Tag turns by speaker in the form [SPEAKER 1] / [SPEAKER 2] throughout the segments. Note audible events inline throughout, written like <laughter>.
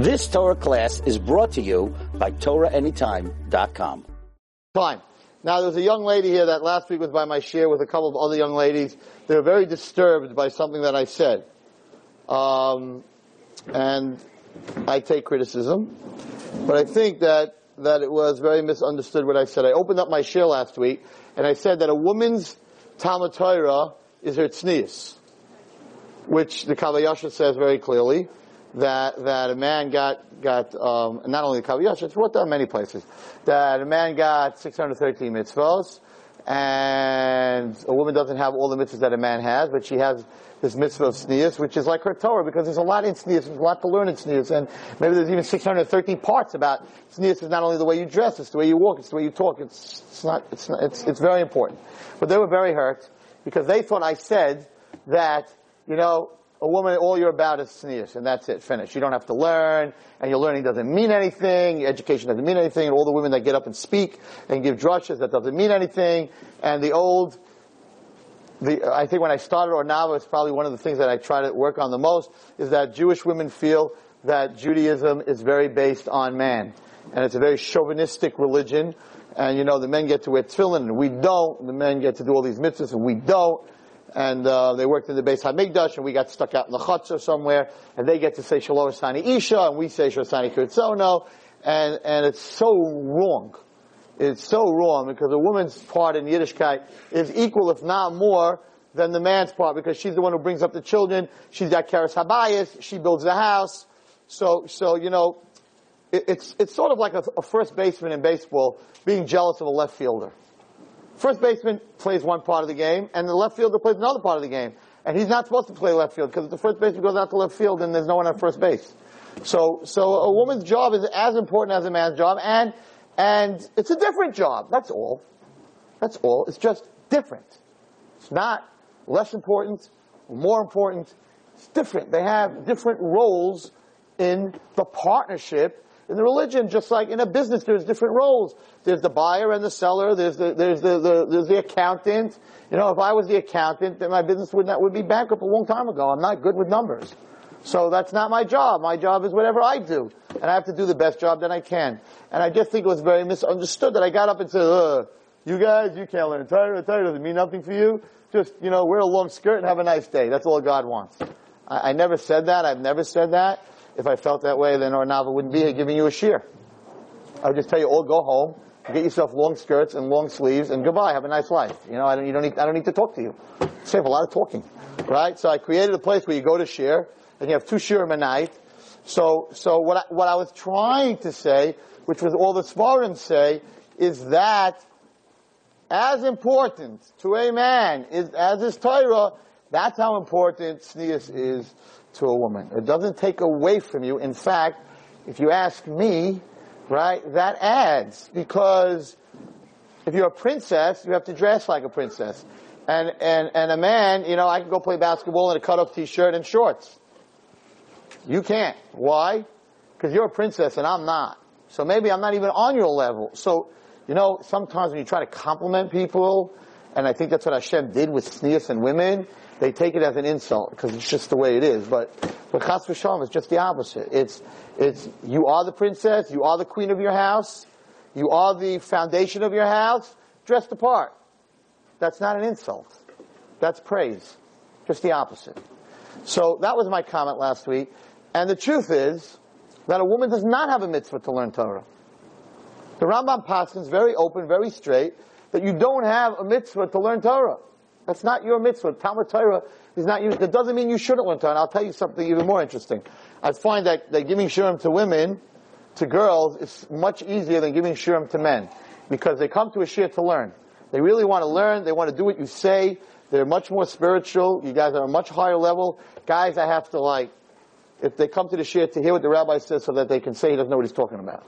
[SPEAKER 1] This Torah class is brought to you by TorahAnytime.com.
[SPEAKER 2] Fine. Now, there's a young lady here that last week was by my share with a couple of other young ladies. They were very disturbed by something that I said. Um, and I take criticism. But I think that, that it was very misunderstood what I said. I opened up my share last week, and I said that a woman's Talmud Torah is her tznius, which the Kav HaYashar says very clearly that that a man got got um, not only the Kav HaYashar, it's wrote down many places that a man got 613 mitzvahs, and a woman doesn't have all the mitzvahs that a man has, but she has this mitzvah of tznius, which is like her Torah, because there's a lot in tznius, there's a lot to learn in tznius, and maybe there's even 613 parts about tznius is not only the way you dress, it's the way you walk, it's the way you talk, it's, it's not, it's, not, it's, it's very important. But they were very hurt, because they thought I said that, you know, a woman, all you're about is tznius, and that's it, finished. You don't have to learn, and your learning doesn't mean anything, your education doesn't mean anything, and all the women that get up and speak and give drushes, that doesn't mean anything, and the old, the, I think when I started Ohr Naava, it's probably one of the things that I try to work on the most, is that Jewish women feel that Judaism is very based on man. And it's a very chauvinistic religion, and you know, the men get to wear tefillin, and we don't, the men get to do all these mitzvahs, and we don't, and uh, they worked in the Beis Hamikdash, and we got stuck out in the chutzah somewhere, and they get to say Shalom Sani Isha, and we say Shalom Kirtzono, and and it's so wrong. It's so wrong because a woman's part in Yiddishkeit is equal, if not more, than the man's part because she's the one who brings up the children. She's got karas habayis. She builds the house. So, so you know, it, it's it's sort of like a, a first baseman in baseball being jealous of a left fielder. First baseman plays one part of the game, and the left fielder plays another part of the game. And he's not supposed to play left field because if the first baseman goes out to left field, then there's no one at first base. So, so a woman's job is as important as a man's job, and and it's a different job. That's all. That's all. It's just different. It's not less important, more important. It's different. They have different roles in the partnership in the religion, just like in a business, there's different roles. There's the buyer and the seller. There's the there's the, the there's the accountant. You know, if I was the accountant, then my business would not would be bankrupt a long time ago. I'm not good with numbers, so that's not my job. My job is whatever I do, and I have to do the best job that I can. And I just think it was very misunderstood that I got up and said, uh, "You guys, you can't learn Torah. Torah doesn't mean nothing for you. Just you know, wear a long skirt and have a nice day. That's all God wants." I, I never said that. I've never said that. If I felt that way, then Ohr Naava wouldn't be here giving you a shear. I would just tell you all go home, get yourself long skirts and long sleeves, and goodbye. Have a nice life. You know, I don't, you don't need, I don't need to talk to you. Save a lot of talking, right? So I created a place where you go to share, and you have two shirim a night. So, so what I, what I was trying to say, which was all the Sefarim say, is that as important to a man is, as is Torah, that's how important tznius is to a woman. It doesn't take away from you. In fact, if you ask me, right, that adds because if you're a princess, you have to dress like a princess. And, and, and a man, you know, I can go play basketball in a cut-off t-shirt and shorts. You can't. Why? Because you're a princess and I'm not. So maybe I'm not even on your level. So, you know, sometimes when you try to compliment people, and I think that's what Hashem did with tznius and women, they take it as an insult because it's just the way it is. But but chas v'shalom is just the opposite. It's it's you are the princess, you are the queen of your house, you are the foundation of your house. Dress the part. That's not an insult. That's praise. Just the opposite. So that was my comment last week. And the truth is that a woman does not have a mitzvah to learn Torah. The Rambam Paskins very open, very straight, that you don't have a mitzvah to learn Torah. That's not your mitzvah. Talmud Torah is not you. That doesn't mean you shouldn't learn Torah. And I'll tell you something even more interesting. I find that, that giving shurim to women, to girls, is much easier than giving shurim to men. Because they come to a shir to learn. They really want to learn. They want to do what you say. They're much more spiritual. You guys are a much higher level. Guys, I have to like, if they come to the shir to hear what the rabbi says so that they can say he doesn't know what he's talking about.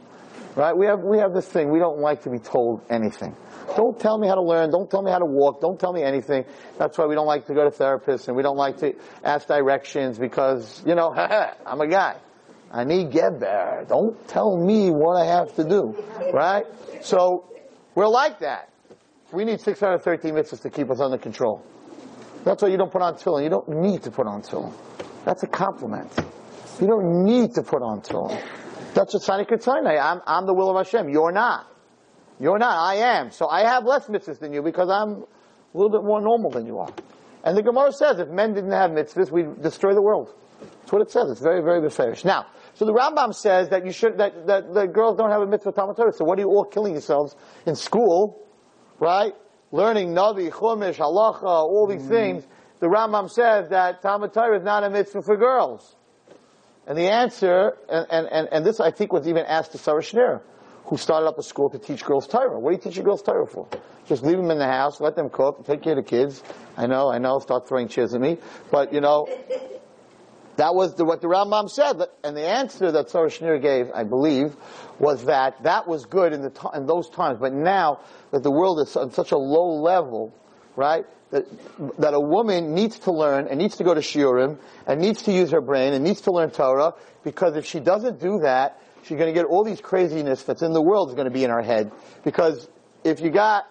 [SPEAKER 2] Right? We have, we have this thing. We don't like to be told anything. Don't tell me how to learn. Don't tell me how to walk. Don't tell me anything. That's why we don't like to go to therapists and we don't like to ask directions because, you know, <laughs> I'm a guy. I need get there. Don't tell me what I have to do. Right? So, we're like that. We need 613 mitzvahs to keep us under control. That's why you don't put on tefillin. You don't need to put on tefillin. That's a compliment. You don't need to put on tefillin. That's what Sani Ketzainai. I'm, I'm the will of Hashem. You're not. You're not. I am. So I have less mitzvahs than you because I'm a little bit more normal than you are. And the Gemara says if men didn't have mitzvahs, we'd destroy the world. That's what it says. It's very, very beferish. Now, so the Rambam says that you should, that, that, that girls don't have a mitzvah Talmud Torah. So what are you all killing yourselves in school, right? Learning Navi, Chumash, Halacha, all these mm-hmm. things. The Rambam says that Talmud Torah is not a mitzvah for girls. And the answer, and, and, and, this I think was even asked to Sarah Schenirer, who started up a school to teach girls Torah. What do you teach your girls Torah for? Just leave them in the house, let them cook, take care of the kids. I know, I know, start throwing chairs at me. But, you know, that was the, what the Rambam said. And the answer that Sarah Schenirer gave, I believe, was that that was good in, the, in those times. But now that the world is on such a low level, right? that, that a woman needs to learn and needs to go to shiurim and needs to use her brain and needs to learn Torah because if she doesn't do that, she's going to get all these craziness that's in the world is going to be in her head. Because if you got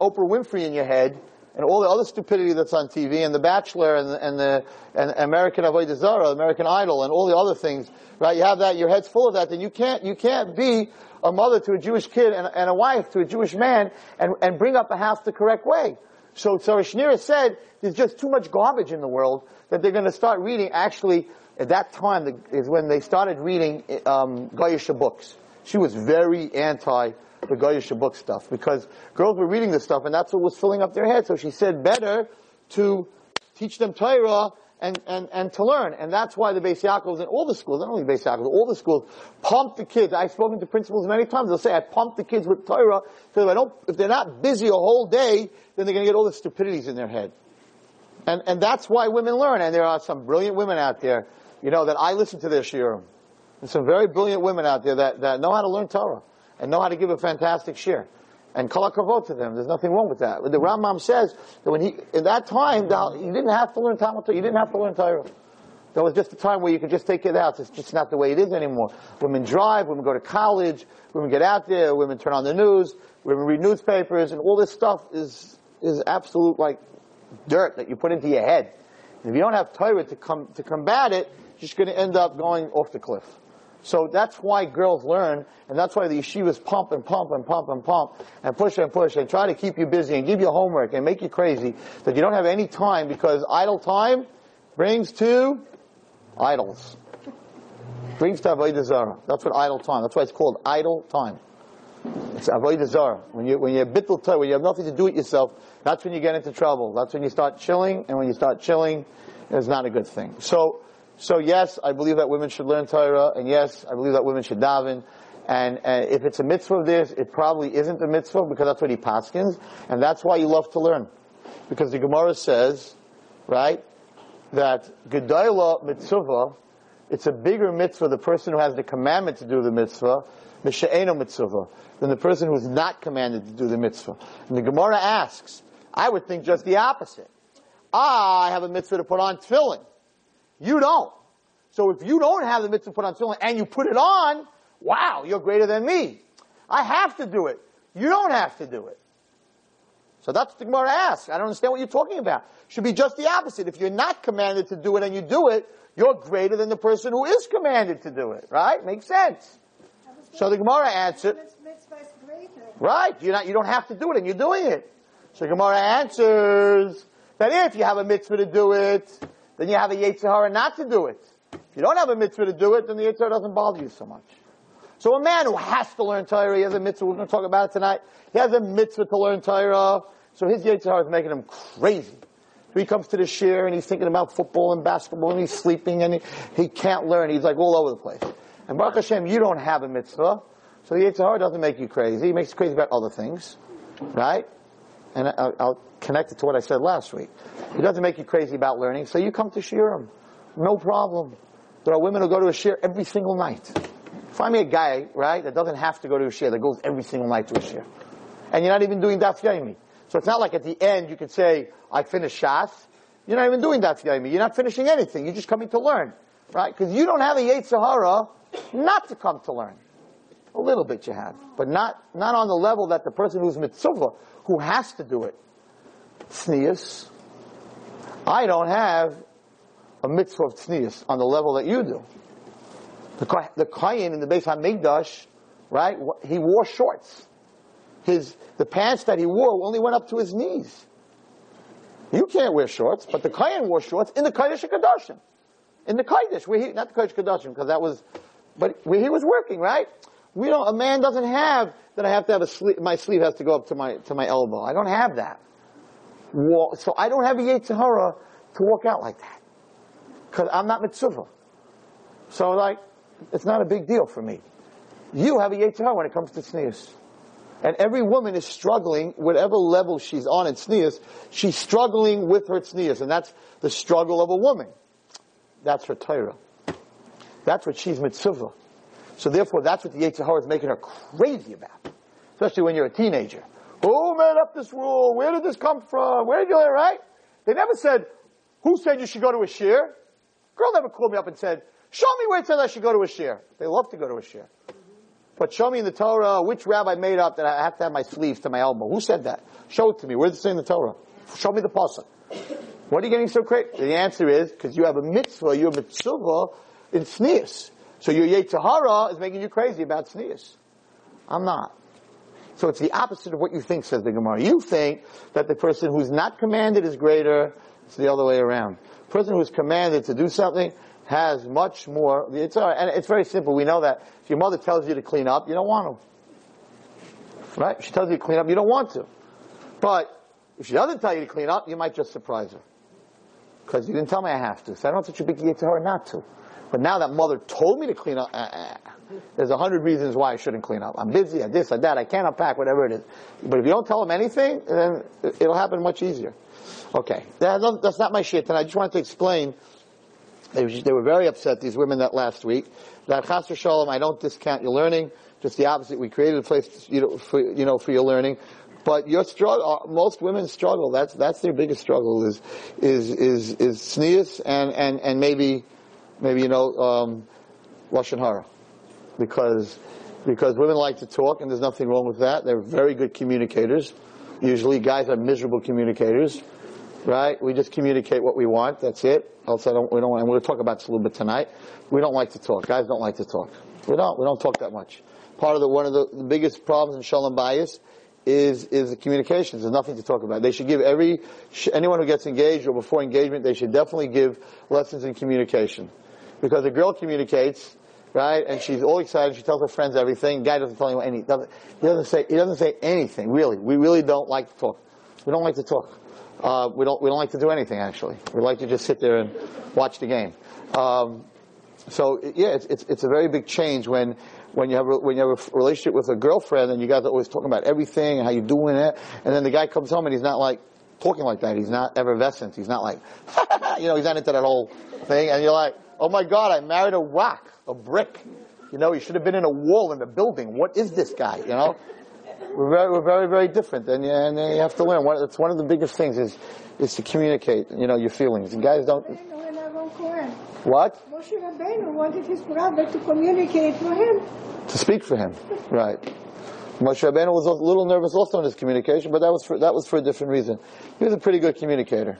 [SPEAKER 2] Oprah Winfrey in your head and all the other stupidity that's on TV and The Bachelor and, and the and American Avodah American Idol, and all the other things, right? You have that, your head's full of that. Then you can't you can't be a mother to a Jewish kid and, and a wife to a Jewish man and, and bring up a house the correct way. So Schenirer said there's just too much garbage in the world that they're going to start reading. Actually, at that time is when they started reading um, Goyish books. She was very anti the Goyish book stuff because girls were reading this stuff and that's what was filling up their heads. So she said better to teach them Torah and, and, and to learn. And that's why the Beis Yaakovs and all the schools, not only Beis Yaakovs, all the schools pump the kids. I've spoken to principals many times. They'll say, I pump the kids with Torah so if I don't, if they're not busy a whole day, then they're going to get all the stupidities in their head. And, and that's why women learn. And there are some brilliant women out there, you know, that I listen to their shiurim. There's some very brilliant women out there that, that know how to learn Torah and know how to give a fantastic shir. And kol to them. There's nothing wrong with that. The Rambam says that when he, in that time, you didn't have to learn Talmud You didn't have to learn Torah. There was just a time where you could just take it out. It's just not the way it is anymore. Women drive, women go to college, women get out there, women turn on the news, women read newspapers, and all this stuff is, is absolute like dirt that you put into your head. And if you don't have Torah to come, to combat it, you're just going to end up going off the cliff. So that's why girls learn, and that's why the yeshivas pump and pump and pump and pump and push and push and try to keep you busy and give you homework and make you crazy that you don't have any time because idle time brings to idols. Brings to avodah zarah. That's what idle time. That's why it's called idle time. It's avodah zarah. When you when you're bittul when you have nothing to do with yourself, that's when you get into trouble. That's when you start chilling, and when you start chilling, it's not a good thing. So so yes, I believe that women should learn Torah, and yes, I believe that women should daven. And, and if it's a mitzvah of this, it probably isn't a mitzvah because that's what he paskins, and that's why you love to learn. Because the Gemara says, right, that Gedaila mitzvah, it's a bigger mitzvah, the person who has the commandment to do the mitzvah, Misha'eno mitzvah, than the person who is not commanded to do the mitzvah. And the Gemara asks, I would think just the opposite. I have a mitzvah to put on tefillin. You don't. So if you don't have the mitzvah put on tefillin and you put it on, wow, you're greater than me. I have to do it. You don't have to do it. So that's what the Gemara asks. I don't understand what you're talking about. Should be just the opposite. If you're not commanded to do it and you do it, you're greater than the person who is commanded to do it. Right? Makes sense. So the Gemara answered. Right. You're not, you don't have to do it and you're doing it. So the Gemara answers that if you have a mitzvah to do it, then you have a Yetzer Hara not to do it. If you don't have a mitzvah to do it, then the Yetzer Hara doesn't bother you so much. So a man who has to learn Torah, he has a mitzvah, we're going to talk about it tonight, he has a mitzvah to learn Torah, so his Yetzer Hara is making him crazy. So he comes to the shir and he's thinking about football and basketball and he's sleeping and he, he can't learn. He's like all over the place. And Baruch Hashem, you don't have a mitzvah, so the Yetzer Hara doesn't make you crazy. He makes you crazy about other things, right? And I'll, I'll connect it to what I said last week. It doesn't make you crazy about learning, so you come to shiurim. No problem. There are women who go to a shir every single night. Find me a guy, right, that doesn't have to go to a shir, that goes every single night to a shir. And you're not even doing daf yomi. So it's not like at the end you could say, I finished shas. You're not even doing daf yomi. You're not finishing anything. You're just coming to learn. Right? Because you don't have a Yetzer Hara not to come to learn. A little bit you have. But not, not on the level that the person who's mitzvah, who has to do it. Tznius, I don't have a mitzvah of tznius on the level that you do. The, the in the Beis Hamikdash, right? He wore shorts. His, the pants that he wore only went up to his knees. You can't wear shorts, but the Kayan wore shorts in the Kodesh Kadashim. In the Kodesh, where he, not the Kodesh Kadashim, because that was, but where he was working, right? We don't, a man doesn't have that I have to have a sleeve, my sleeve has to go up to my, to my elbow. I don't have that. So I don't have a Yetzer Hara to walk out like that. Cause I'm not mitzvah. So like, it's not a big deal for me. You have a Yetzer Hara when it comes to tznius. And every woman is struggling, whatever level she's on in tznius, she's struggling with her tznius. And that's the struggle of a woman. That's her Torah. That's what she's mitzvah. So therefore, that's what the Yetzer Hara is making her crazy about. Especially when you're a teenager. Who made up this rule? Where did this come from? Where did you learn, right? They never said, who said you should go to a shir? Girl never called me up and said, show me where it says I should go to a shir. They love to go to a shir. But show me in the Torah which rabbi made up that I have to have my sleeves to my elbow. Who said that? Show it to me. Where's it say in the Torah? Show me the pasuk. What are you getting so crazy? The answer is, because you have a mitzvah, you're a mitzvah in tznius. So your Yetzer Hara is making you crazy about tznius. I'm not. So it's the opposite of what you think, says the Gemara. You think that the person who's not commanded is greater. It's the other way around. The person who's commanded to do something has much more. It's all right. and it's very simple. We know that if your mother tells you to clean up, you don't want to. Right? If she tells you to clean up, you don't want to. But if she doesn't tell you to clean up, you might just surprise her. Because you didn't tell me I have to. So I don't have such a big deal to her not to. But now that mother told me to clean up, uh, uh, there's a hundred reasons why I shouldn't clean up. I'm busy, I this, I that, I can't unpack, whatever it is. But if you don't tell them anything, then it'll happen much easier. Okay, that's not my shit. And I just wanted to explain. They, were very upset, these women, that last week. That chas shalom, I don't discount your learning. Just the opposite. We created a place, you know, for, you know, for your learning. But your struggle, uh, most women struggle. That's, that's their biggest struggle is, is, is, is tznius and, and, and maybe, maybe, you know, um, Lashon Hara. Because, because women like to talk and there's nothing wrong with that. They're very good communicators. Usually guys are miserable communicators. Right? We just communicate what we want. That's it. Also, don't, we don't, and to talk about this a little bit tonight. We don't like to talk. Guys don't like to talk. We don't. We don't talk that much. Part of the, one of the, the biggest problems in Shalom Bayis is is the communications. There's nothing to talk about. They should give every anyone who gets engaged or before engagement, they should definitely give lessons in communication, because a girl communicates, right, and she's all excited. She tells her friends everything. Guy doesn't tell anyone any. He doesn't say he doesn't say anything. Really, we really don't like to talk. We don't like to talk. Uh, we don't we don't like to do anything actually. We like to just sit there and watch the game. Um, so yeah, it's, it's it's a very big change when when you have a, when you have a relationship with a girlfriend and you guys are always talking about everything and how you're doing it, and then the guy comes home and he's not like talking like that. He's not effervescent. He's not like, <laughs> you know, he's not into that whole thing. And you're like, oh my God, I married a rock, a brick. You know, he should have been in a wall in a building. What is this guy? You know, we're very, we're very, very different. And, and you have to learn. One, it's one of the biggest things is, is to communicate, you know, your feelings. And guys don't. What?
[SPEAKER 3] Moshe Rabbeinu wanted his brother to communicate for him.
[SPEAKER 2] To speak for him, right. Moshe Rabbeinu was a little nervous also in his communication, but that was for, that was for a different reason. He was a pretty good communicator.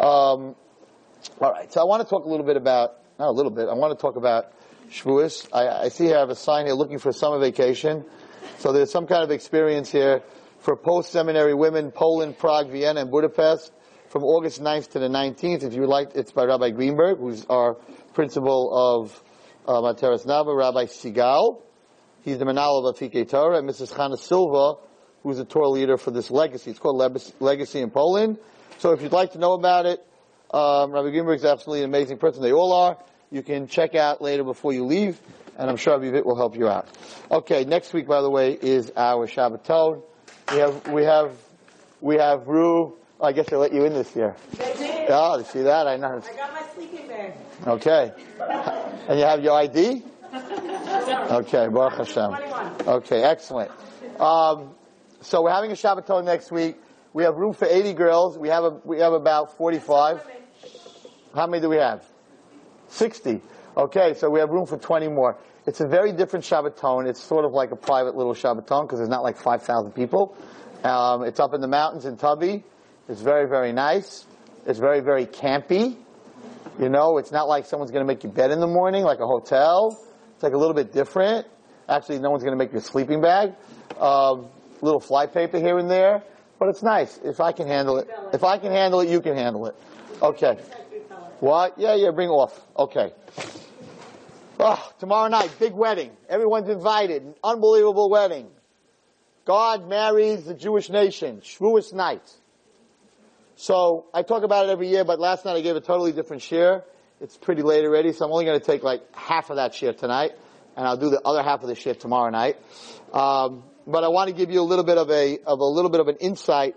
[SPEAKER 2] Um, all right, so I want to talk a little bit about, not a little bit, I want to talk about Shavuos. I, I see I have a sign here looking for summer vacation. So there's some kind of experience here for post-seminary women, Poland, Prague, Vienna, and Budapest from August 9th to the 19th. If you like, it's by Rabbi Greenberg, who's our principal of uh, Materas Nava, Rabbi Sigal. He's the Manal of Afike Torah, and Mrs. Chana Silva, who's the Torah leader for this legacy. It's called Legacy in Poland. So if you'd like to know about it, um, Rabbi Greenberg is absolutely an amazing person. They all are. You can check out later before you leave, and I'm sure Rabbi Vit will help you out. Okay, next week, by the way, is our Shabbaton. We have, we have, we have Ru I guess they let you in this year. Oh, see that? I know.
[SPEAKER 4] I got my sleeping bag.
[SPEAKER 2] Okay. and you have your ID? Okay, Baruch Hashem. Okay, excellent. Um, so we're having a Shabbaton next week. We have room for 80 girls. We have a, we have about 45. How many do we have? 60. Okay, so we have room for 20 more. It's a very different Shabbaton. It's sort of like a private little Shabbaton because there's not like 5,000 people. Um, it's up in the mountains in Tubby. It's very, very nice. It's very, very campy. You know, it's not like someone's going to make you bed in the morning like a hotel. It's like a little bit different. Actually, no one's going to make you a sleeping bag. Um, little fly paper here and there, but it's nice. If I can handle it, if I can handle it, you can handle it. Okay. What? Yeah, yeah. Bring off. Okay. Oh, tomorrow night, big wedding. Everyone's invited. An unbelievable wedding. God marries the Jewish nation. Shavuos night. So I talk about it every year, but last night I gave a totally different share. It's pretty late already, so I'm only going to take like half of that share tonight, and I'll do the other half of the share tomorrow night. Um, but I want to give you a little bit of a of a little bit of an insight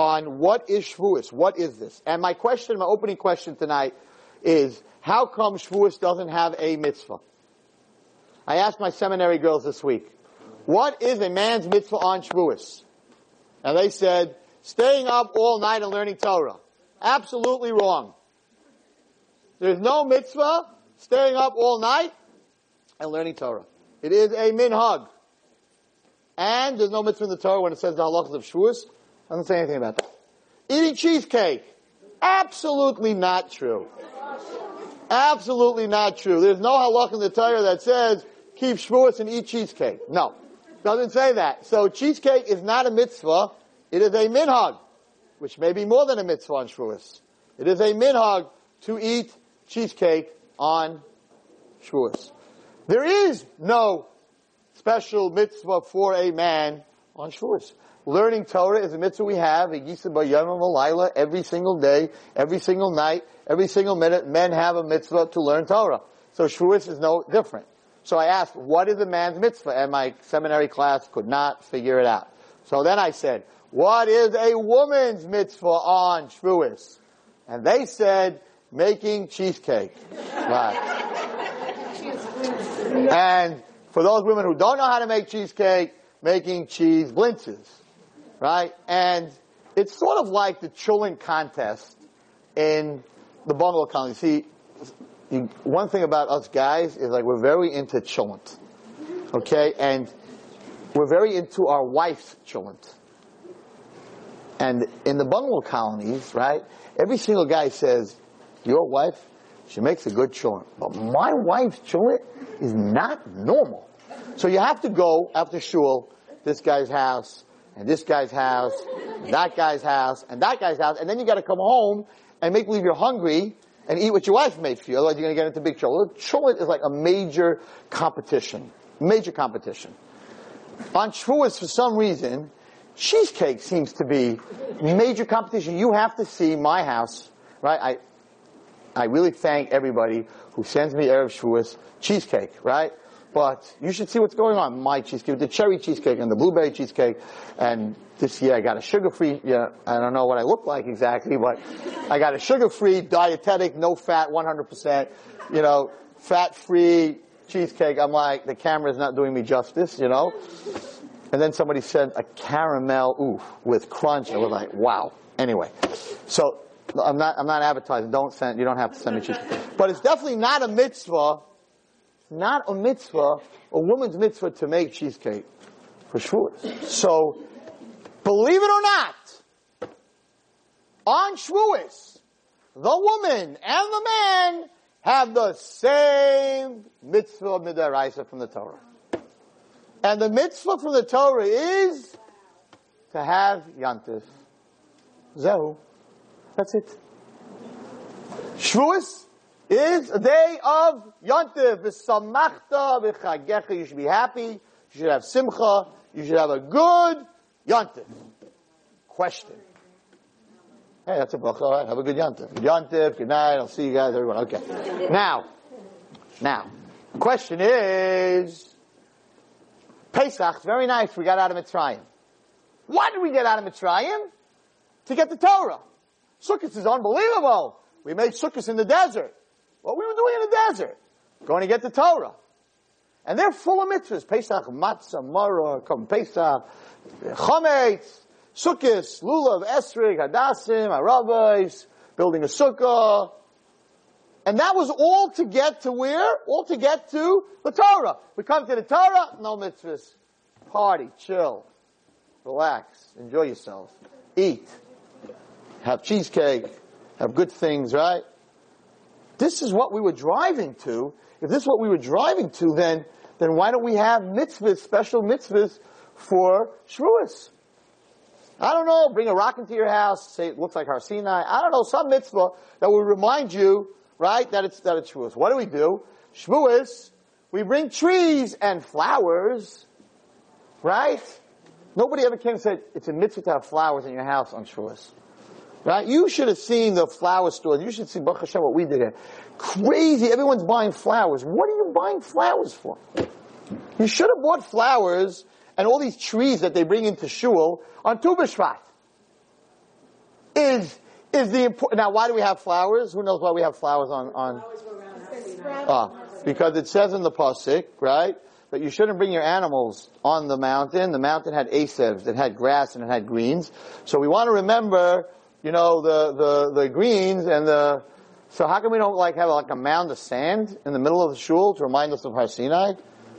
[SPEAKER 2] on what is Shavuos. What is this? And my question, my opening question tonight is how come Shavuos doesn't have a mitzvah? I asked my seminary girls this week, what is a man's mitzvah on Shavuos? And they said, staying up all night and learning Torah. Absolutely wrong. There's no mitzvah staying up all night and learning Torah. It is a minhag. And there's no mitzvah in the Torah when it says the halachas of Shavuos. Doesn't say anything about that. Eating cheesecake. Absolutely not true. Absolutely not true. There's no halach in the Torah that says keep Shavuos and eat cheesecake. No. Doesn't say that. So cheesecake is not a mitzvah. It is a minhag, which may be more than a mitzvah on Shavuos. It is a minhag to eat cheesecake on Shavuos. There is no special mitzvah for a man on Shavuos. Learning Torah is a mitzvah we have, every single day, every single night, every single minute, men have a mitzvah to learn Torah. So Shavuos is no different. So I asked, what is a man's mitzvah? And my seminary class could not figure it out. So then I said, what is a woman's mitzvah on Shavuos? And they said, making cheesecake. <laughs> Right. and for those women who don't know how to make cheesecake, making cheese blintzes. Right? And it's sort of like the chulent contest in the bungalow colony. See, you, one thing about us guys is like we're very into chulent. Okay? And we're very into our wife's chulent. And in the bungalow colonies, right, every single guy says, your wife, she makes a good chulent. But my wife's chulent is not normal. So you have to go after shul, this guy's house, and this guy's house, and that guy's house, and that guy's house, and then you gotta come home and make believe you're hungry and eat what your wife made for you, otherwise you're gonna get into big trouble. Chulent is like a major competition. Major competition. On Shavuos, for some reason, cheesecake seems to be major competition. You have to see my house, right? I, I really thank everybody who sends me Erev Shavuos cheesecake, right? But you should see what's going on. My cheesecake, the cherry cheesecake and the blueberry cheesecake. And this year I got a sugar-free, yeah, I don't know what I look like exactly, but I got a sugar-free, dietetic, no fat, 100%, you know, fat-free cheesecake. I'm like, the camera's not doing me justice, you know? And then somebody said a caramel oof with crunch. I was like, wow. Anyway, so I'm not I'm not advertising. Don't send. You don't have to send me cheesecake. But it's definitely not a mitzvah. Not a mitzvah, a woman's mitzvah to make cheesecake for Shavuos. So, believe it or not, on Shavuos, the woman and the man have the same mitzvah mid'oraisa from the Torah. And the mitzvah from the Torah is to have yantif. Zehu. That's it. Shavuos is a day of yantif. V'samachta v'chagecha. You should be happy. You should have simcha. You should have a good yantif. Question. Hey, that's a bracha. All right, have a good yantif. Good yantif. Good night. I'll see you guys, everyone. Okay. Now, now, question is, Pesach, very nice, we got out of Mitzrayim. Why did we get out of Mitzrayim? To get the Torah. Sukkot is unbelievable. We made Sukkot in the desert. What we were doing in the desert? Going to get the Torah. And they're full of mitzvahs. Pesach, Matzah, Maror, Kom Pesach, Chometz, Sukkot, Lulav, Esrog, Hadassim, Arabais, building a sukkah. And that was all to get to where? All to get to the Torah. We come to the Torah, no mitzvahs. Party, chill, relax, enjoy yourself, eat, have cheesecake, have good things, right? This is what we were driving to if this is what we were driving to, then, then why don't we have mitzvahs, special mitzvahs for Shavuos? I don't know, bring a rock into your house, say it looks like Har Sinai. I don't know, some mitzvah that will remind you, right, that it's, that it's Shavuos. What do we do? Shavuos, we bring trees and flowers, right? Nobody ever came and said, it's a mitzvah to have flowers in your house on Shavuos. Right? You should have seen the flower store. You should see, Baruch Hashem, what we did here. Crazy. Everyone's buying flowers. What are you buying flowers for? You should have bought flowers and all these trees that they bring into shul on Tu B'Shvat. Is, is the important, now why do we have flowers? Who knows why we have flowers on, on, ah, because it says in the Pasuk, right? That you shouldn't bring your animals on the mountain. The mountain had asevs, it had grass and it had greens. So we want to remember you know, the, the, the greens and the, so how come we don't like have like a mound of sand in the middle of the shul to remind us of Har Sinai?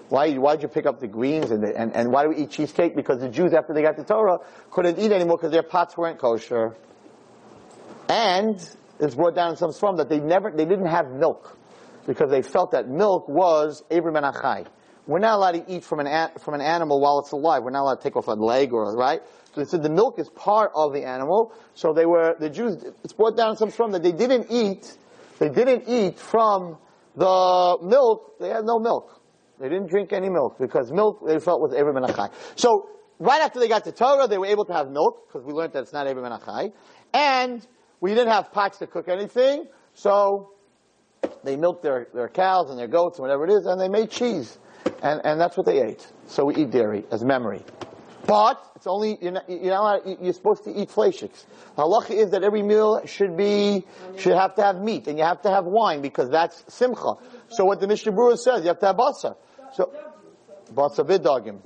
[SPEAKER 2] Why, why'd you pick up the greens and, the, and, and why do we eat cheesecake? Because the Jews, after they got the Torah, couldn't eat anymore because their pots weren't kosher. And it's brought down in some form that they never, they didn't have milk because they felt that milk was ever min hachai. We're not allowed to eat from an, from an animal while it's alive. We're not allowed to take off a leg or, right? So they said the milk is part of the animal. So they were, the Jews, it's brought down some from that they didn't eat, they didn't eat from the milk, they had no milk. They didn't drink any milk because milk they felt was ever min hachai. So right after they got to Torah, they were able to have milk because we learned that it's not ever min hachai. And we didn't have pots to cook anything, so they milked their, their cows and their goats and whatever it is, and they made cheese. And, and that's what they ate. So we eat dairy as memory. But it's only you're, not, you're, not you're supposed to eat fleishiks. Halacha is that every meal should be should have to have meat and you have to have wine because that's simcha. So what the Mishnah Berurah says, you have to have basa. So basa vidagim,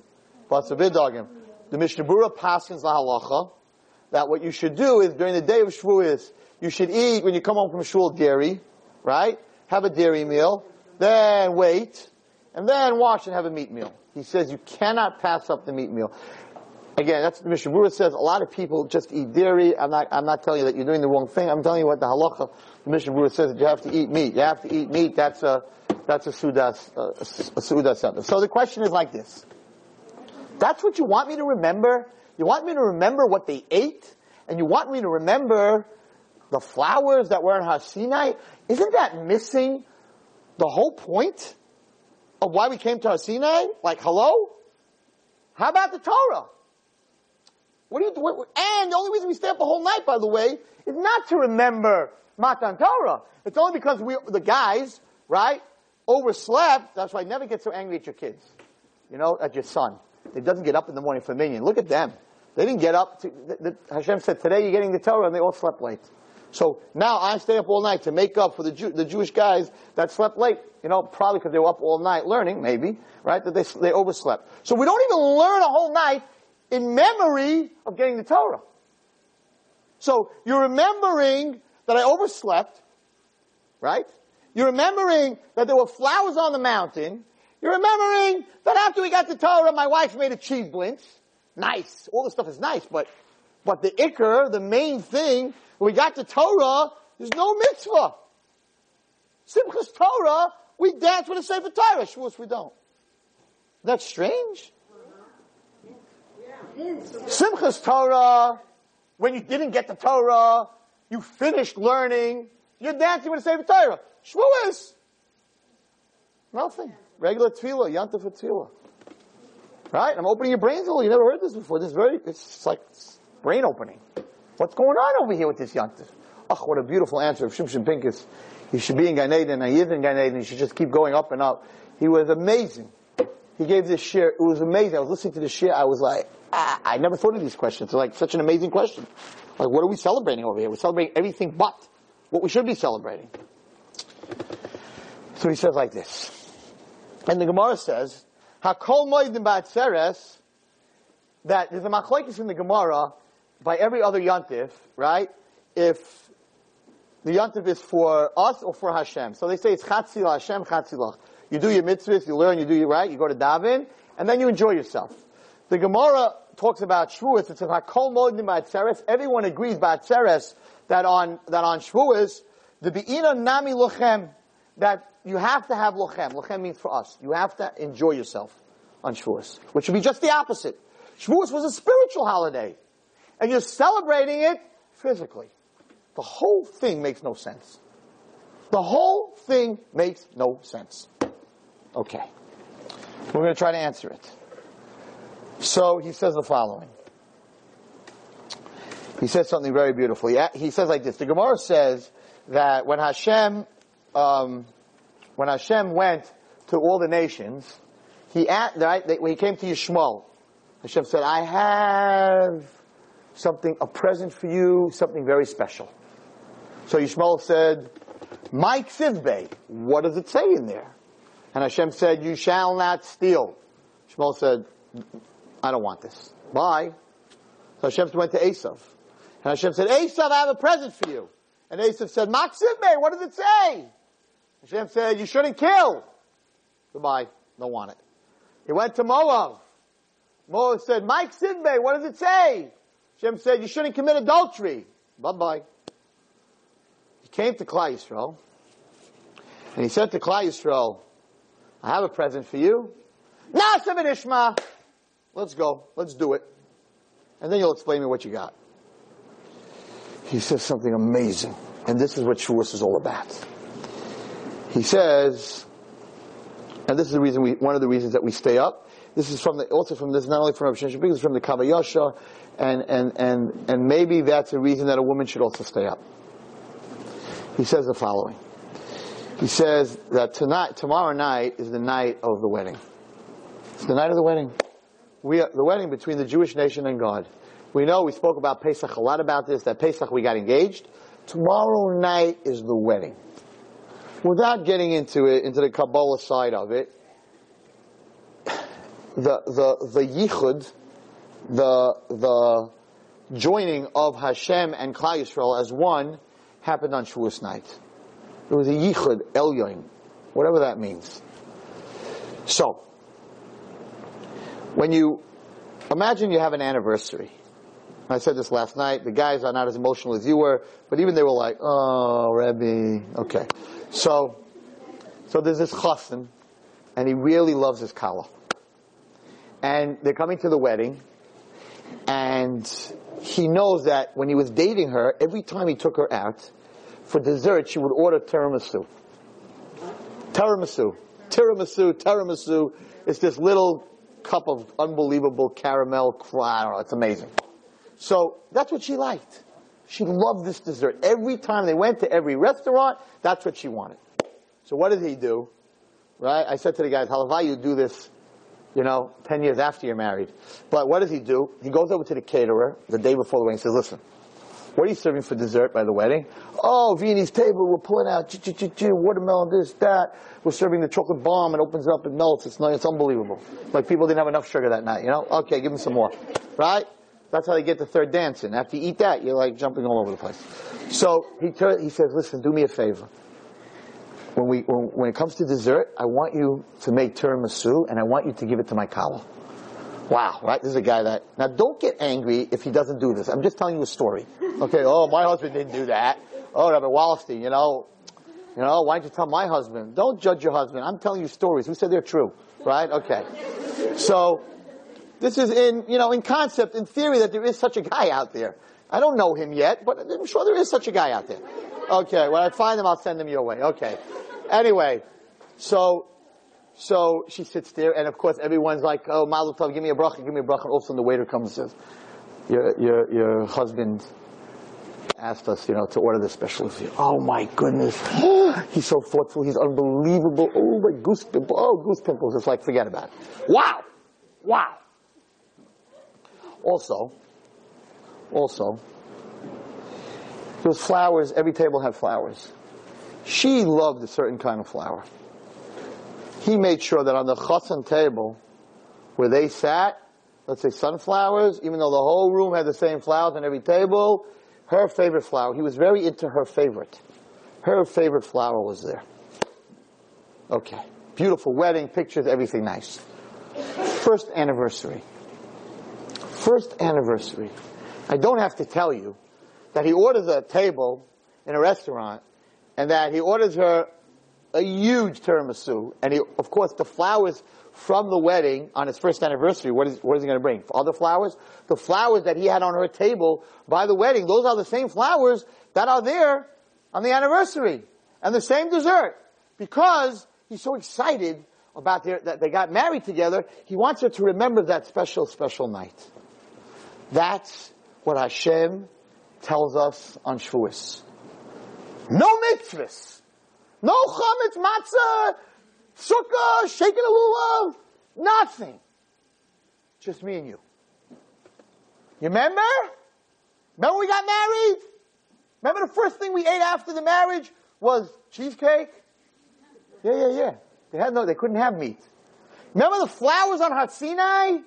[SPEAKER 2] basa vidagim. The Mishnah Berurah passes the halacha that what you should do is during the day of Shavuos, you should eat when you come home from shul dairy, right? Have a dairy meal, then wait, and then wash and have a meat meal. He says you cannot pass up the meat meal. Again, that's the Mishnah Berurah says. A lot of people just eat dairy. I'm not, I'm not telling you that you're doing the wrong thing. I'm telling you what the halacha, the Mishnah Berurah says that you have to eat meat. You have to eat meat. That's a, that's a sudas, a, a sudas So the question is like this. That's what you want me to remember? You want me to remember what they ate? And you want me to remember the flowers that were in Har Sinai? Isn't that missing the whole point of why we came to Har Sinai? Like, hello? How about the Torah? What do you, what, and the only reason we stay up the whole night, by the way, is not to remember Matan Torah. It's only because we, the guys, right, overslept. That's why I never get so angry at your kids. You know, at your son. He doesn't get up in the morning for minyan. Look at them. They didn't get up. To, the, the, Hashem said, today you're getting the Torah, and they all slept late. So now I stay up all night to make up for the, Jew, the Jewish guys that slept late. You know, probably because they were up all night learning, maybe, right? That they, they overslept. So we don't even learn a whole night in memory of getting the Torah. So you're remembering that I overslept, right? You're remembering that there were flowers on the mountain. You're remembering that after we got the Torah, my wife made a cheese blintz. Nice. All this stuff is nice, but, but the ikar, the main thing, when we got the Torah, there's no mitzvah. Simchas Torah, we dance with a Sefer Torah. Shavuos, we don't. That's strange. Simchas Torah, when you didn't get the Torah, you finished learning, you're dancing with the Sefer Torah. Shavuos, nothing. Regular tefillah, yanta for tefillah. Right? I'm opening your brains a little. You never heard this before. This is very, it's like brain opening. What's going on over here with this yanta? Oh, what a beautiful answer of Shimshon Pincus. He should be in Gan and he is in Gan Eden. He should just keep going up and up. He was amazing. He gave this share. It was amazing. I was listening to this share. I was like, I never thought of these questions. They're like such an amazing question. Like, what are we celebrating over here? We're celebrating everything but what we should be celebrating. So he says like this. And the Gemara says, Hakol moedim ba'atzeres, that there's a machlokes in the Gemara by every other yontif, right? If the yontif is for us or for Hashem. So they say it's chatzil Hashem, chatzilach. You do your mitzvahs, you learn, you do your right, you go to daven, and then you enjoy yourself. The Gemara talks about Shavuos. It says Hakol Moedim Ba'atzeres. Everyone agrees Ba'atzeres that on that on Shavuos the Beina Nami Lochem that you have to have lochem. Lochem means for us. You have to enjoy yourself on Shavuos, which would be just the opposite. Shavuos was a spiritual holiday, and you're celebrating it physically. The whole thing makes no sense. The whole thing makes no sense. Okay. We're going to try to answer it. So he says the following. He says something very beautiful. He, he says like this. The Gemara says that when Hashem, um, when Hashem went to all the nations, he at, right, when he came to Yishmael, Hashem said, I have something, a present for you, something very special. So Yishmael said, Mike Sivbe, what does it say in there? And Hashem said, you shall not steal. Shmuel said, I don't want this. Bye. So Hashem went to Esav. And Hashem said, Esav, I have a present for you. And Esav said, Maksivbe, what does it say? Hashem said, you shouldn't kill. Goodbye. Don't want it. He went to Moab. Moab said, Mike Sidbe, what does it say? Hashem said, you shouldn't commit adultery. Bye-bye. He came to Klal Yisrael. And he said to Klal Yisrael, I have a present for you. Naaseh V'Nishmah. Let's go. Let's do it. And then you'll explain me what you got. He says something amazing. And this is what Shavuos is all about. He says, and this is the reason we, one of the reasons that we stay up. This is from the, also from this, not only from Rabbi Shimshon, it's from the Kav HaYashar, and, and, and, and maybe that's a reason that a woman should also stay up. He says the following. He says that tonight, tomorrow night is the night of the wedding. It's the night of the wedding. We the wedding between the Jewish nation and God. We know we spoke about Pesach a lot about this. That Pesach we got engaged. Tomorrow night is the wedding. Without getting into it, into the Kabbalah side of it, the the the yichud, the the joining of Hashem and Klal Yisrael as one, happened on Shavuos night. It was a yichud elyon, whatever that means. So, when you imagine you have an anniversary. I said this last night. The guys are not as emotional as you were, but even they were like, "Oh, Rebbe." Okay, so so there's this chassan, and he really loves his kala, and they're coming to the wedding, and he knows that when he was dating her, every time he took her out, for dessert, she would order tiramisu. Tiramisu. Tiramisu, tiramisu. It's this little cup of unbelievable caramel. I don't know, it's amazing. So that's what she liked. She loved this dessert. Every time they went to every restaurant, that's what she wanted. So what did he do? Right? I said to the guys, Halavai, you do this, you know, 10 years after you're married. But what does he do? He goes over to the caterer the day before the wedding and says, listen, what are you serving for dessert by the wedding? Oh, Viennese table, we're pulling out watermelon, this, that. We're serving the chocolate bomb, it opens up, it melts, it's, it's unbelievable. Like people didn't have enough sugar that night, you know? Okay, give them some more. Right? That's how they get the third dance in. After you eat that, you're like jumping all over the place. So he, tur- he says, listen, do me a favor. When, we, when, when it comes to dessert, I want you to make tiramisu and I want you to give it to my kala. Wow, right? This is a guy that, now don't get angry if he doesn't do this. I'm just telling you a story. Okay, oh, my husband didn't do that. Oh, Rabbi Wallerstein, you know, you know, why don't you tell my husband? Don't judge your husband. I'm telling you stories. Who said they're true? Right? Okay. So, this is in, you know, in concept, in theory that there is such a guy out there. I don't know him yet, but I'm sure there is such a guy out there. Okay, when I find him, I'll send him your way. Okay. Anyway, so so she sits there, and of course everyone's like, "Oh, Mazel Tov, give me a bracha, give me a bracha." All of a sudden the waiter comes and says, "Your your your husband asked us, you know, to order this special for you." Oh my goodness, <gasps> he's so thoughtful. He's unbelievable. Oh my goose pimples. Oh goose pimples. It's like forget about it. Wow, wow. Also, also, was flowers. Every table had flowers. She loved a certain kind of flower he made sure that on the chassan table, where they sat, let's say sunflowers, even though the whole room had the same flowers on every table, her favorite flower, he was very into her favorite. Her favorite flower was there. Okay. Beautiful wedding, pictures, everything nice. First anniversary. First anniversary. I don't have to tell you that he orders a table in a restaurant and that he orders her a huge tiramisu, and he, of course, the flowers from the wedding on his first anniversary. What is what is he going to bring? Other flowers? The flowers that he had on her table by the wedding. Those are the same flowers that are there on the anniversary, and the same dessert, because he's so excited about their, that they got married together. He wants her to remember that special, special night. That's what Hashem tells us on Shavuos. No mitzvahs. No chametz, matzah, sukkah, shaking a lulav. Nothing. Just me and you. You remember? Remember we got married? Remember the first thing we ate after the marriage was cheesecake? Yeah, yeah, yeah. They had no, they couldn't have meat. Remember the flowers on Har Sinai?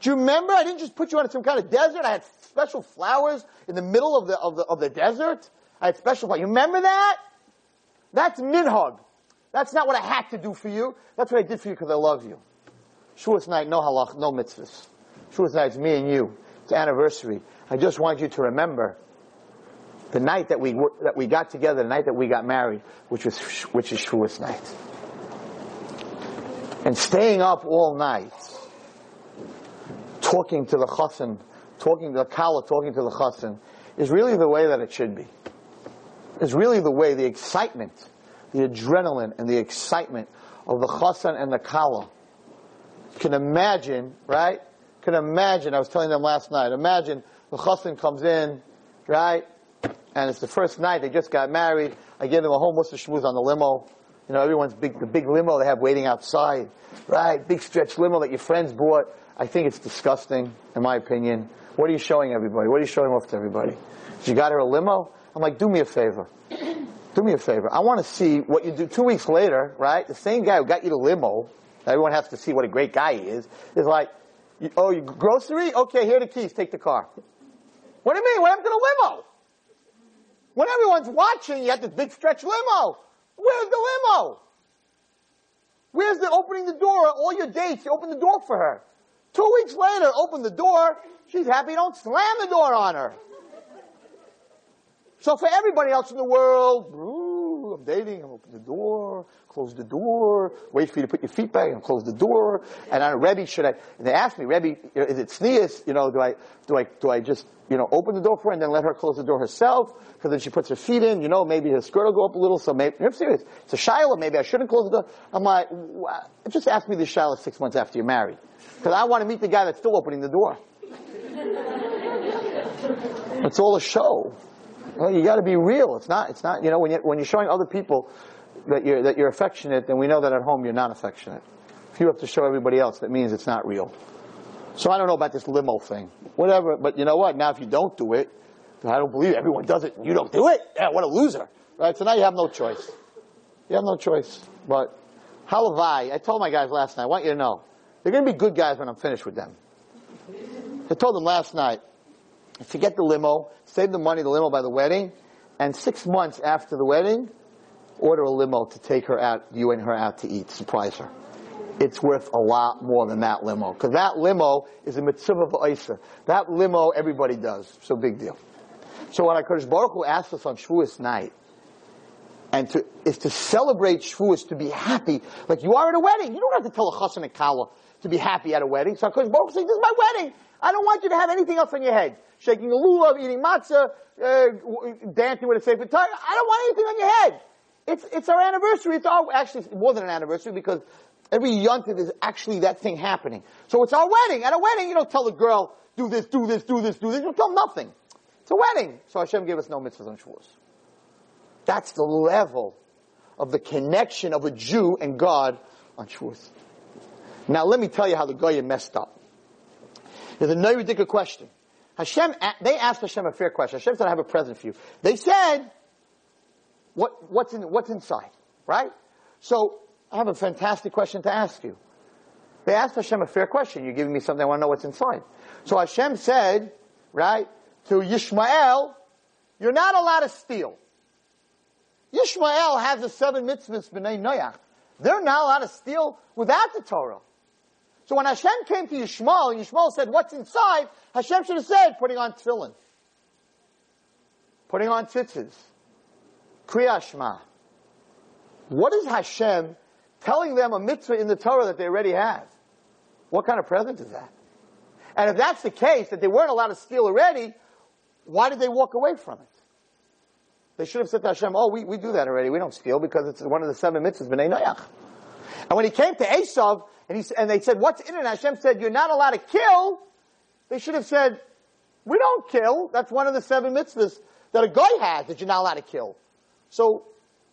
[SPEAKER 2] Do you remember? I didn't just put you on some kind of desert. I had special flowers in the middle of the, of the, of the desert. I had special flowers. You remember that? That's minhag. That's not what I had to do for you. That's what I did for you because I love you. Shavuos night, no halach, no mitzvahs. Shavuos night, it's me and you. It's anniversary. I just want you to remember the night that we that we got together, the night that we got married, which was which is Shavuos night. And staying up all night talking to the chassan, talking to the kala, talking to the chassan, is really the way that it should be. Is really the way, the excitement, the adrenaline and the excitement of the chassan and the kala. Can imagine, right? Can imagine, I was telling them last night, imagine the chassan comes in, right? And it's the first night, they just got married. I gave them a whole mussar shmooze on the limo. You know, everyone's big, the big limo they have waiting outside, right? Big stretch limo that your friends bought. I think it's disgusting, in my opinion. What are you showing everybody? What are you showing off to everybody? You got her a limo? I'm like, do me a favor. Do me a favor. I want to see what you do two weeks later, right? The same guy who got you the limo, everyone has to see what a great guy he is, is like, oh, you grocery? Okay, here are the keys. Take the car. What do you mean? What happened to the limo? When everyone's watching, you have this big stretch limo. Where's the limo? Where's the opening the door? All your dates, you open the door for her. Two weeks later, open the door. She's happy. Don't slam the door on her. So for everybody else in the world, ooh, I'm dating, I'm open the door, close the door, wait for you to put your feet back and close the door. And I, Rebbe, should I, they asked me, Rebbe, is it tznius? You know, do I, do I, do I just, you know, open the door for her and then let her close the door herself? Because then she puts her feet in, you know, maybe her skirt will go up a little, so maybe, I'm serious. It's a shaila, maybe I shouldn't close the door. I'm like, just ask me this shaila six months after you're married. Because I want to meet the guy that's still opening the door. it's all a show. Well, you got to be real. It's not. It's not. You know, when you when you're showing other people that you're that you're affectionate, then we know that at home you're not affectionate. If you have to show everybody else, that means it's not real. So I don't know about this limo thing. Whatever. But you know what? Now if you don't do it, I don't believe everyone does it. You don't do it. Yeah, what a loser. Right. So now you have no choice. You have no choice. But halavai. I told my guys last night. I want you to know they're going to be good guys when I'm finished with them. I told them last night. Forget the limo, save the money, the limo by the wedding, and six months after the wedding, order a limo to take her out, you and her out to eat, surprise her. It's worth a lot more than that limo. Because that limo is a mitzvah of That limo everybody does. So big deal. So what HaKadosh Baruch Hu asked us on Shavuos night, and to, is to celebrate Shavuos, to be happy, like you are at a wedding. You don't have to tell a chassan and kala to be happy at a wedding. So HaKadosh Baruch Hu says, this is my wedding. I don't want you to have anything else on your head. Shaking a lulav, eating matzah, uh, dancing with a sefer tongue. I don't want anything on your head. It's, it's our anniversary. It's our, actually, more than an anniversary because every yontif is actually that thing happening. So it's our wedding. At a wedding, you don't tell the girl, do this, do this, do this, do this. You tell nothing. It's a wedding. So Hashem gave us no mitzvahs on Shavuos. That's the level of the connection of a Jew and God on Shavuos. Now let me tell you how the Goyim messed up. There's a no ridiculous question. Hashem, they asked Hashem a fair question. Hashem said, I have a present for you. They said, what, what's, in, what's inside? Right? So, I have a fantastic question to ask you. They asked Hashem a fair question. You're giving me something, I want to know what's inside. So Hashem said, right, to Yishmael, you're not allowed to steal. Yishmael has the seven mitzvahs, b'nai Noach. They're not allowed to steal without the Torah. So when Hashem came to Yishmael, and Yishmael said, what's inside? Hashem should have said, putting on tefillin. Putting on tzitzis. Kriyashma. What is Hashem telling them a mitzvah in the Torah that they already have? What kind of present is that? And if that's the case, that they weren't allowed to steal already, why did they walk away from it? They should have said to Hashem, oh, we, we do that already. We don't steal because it's one of the seven mitzvahs, Noach. And when he came to Esav, and, he, and they said, what's in it? Hashem said, you're not allowed to kill. They should have said, we don't kill. That's one of the seven mitzvahs that a guy has that you're not allowed to kill. So,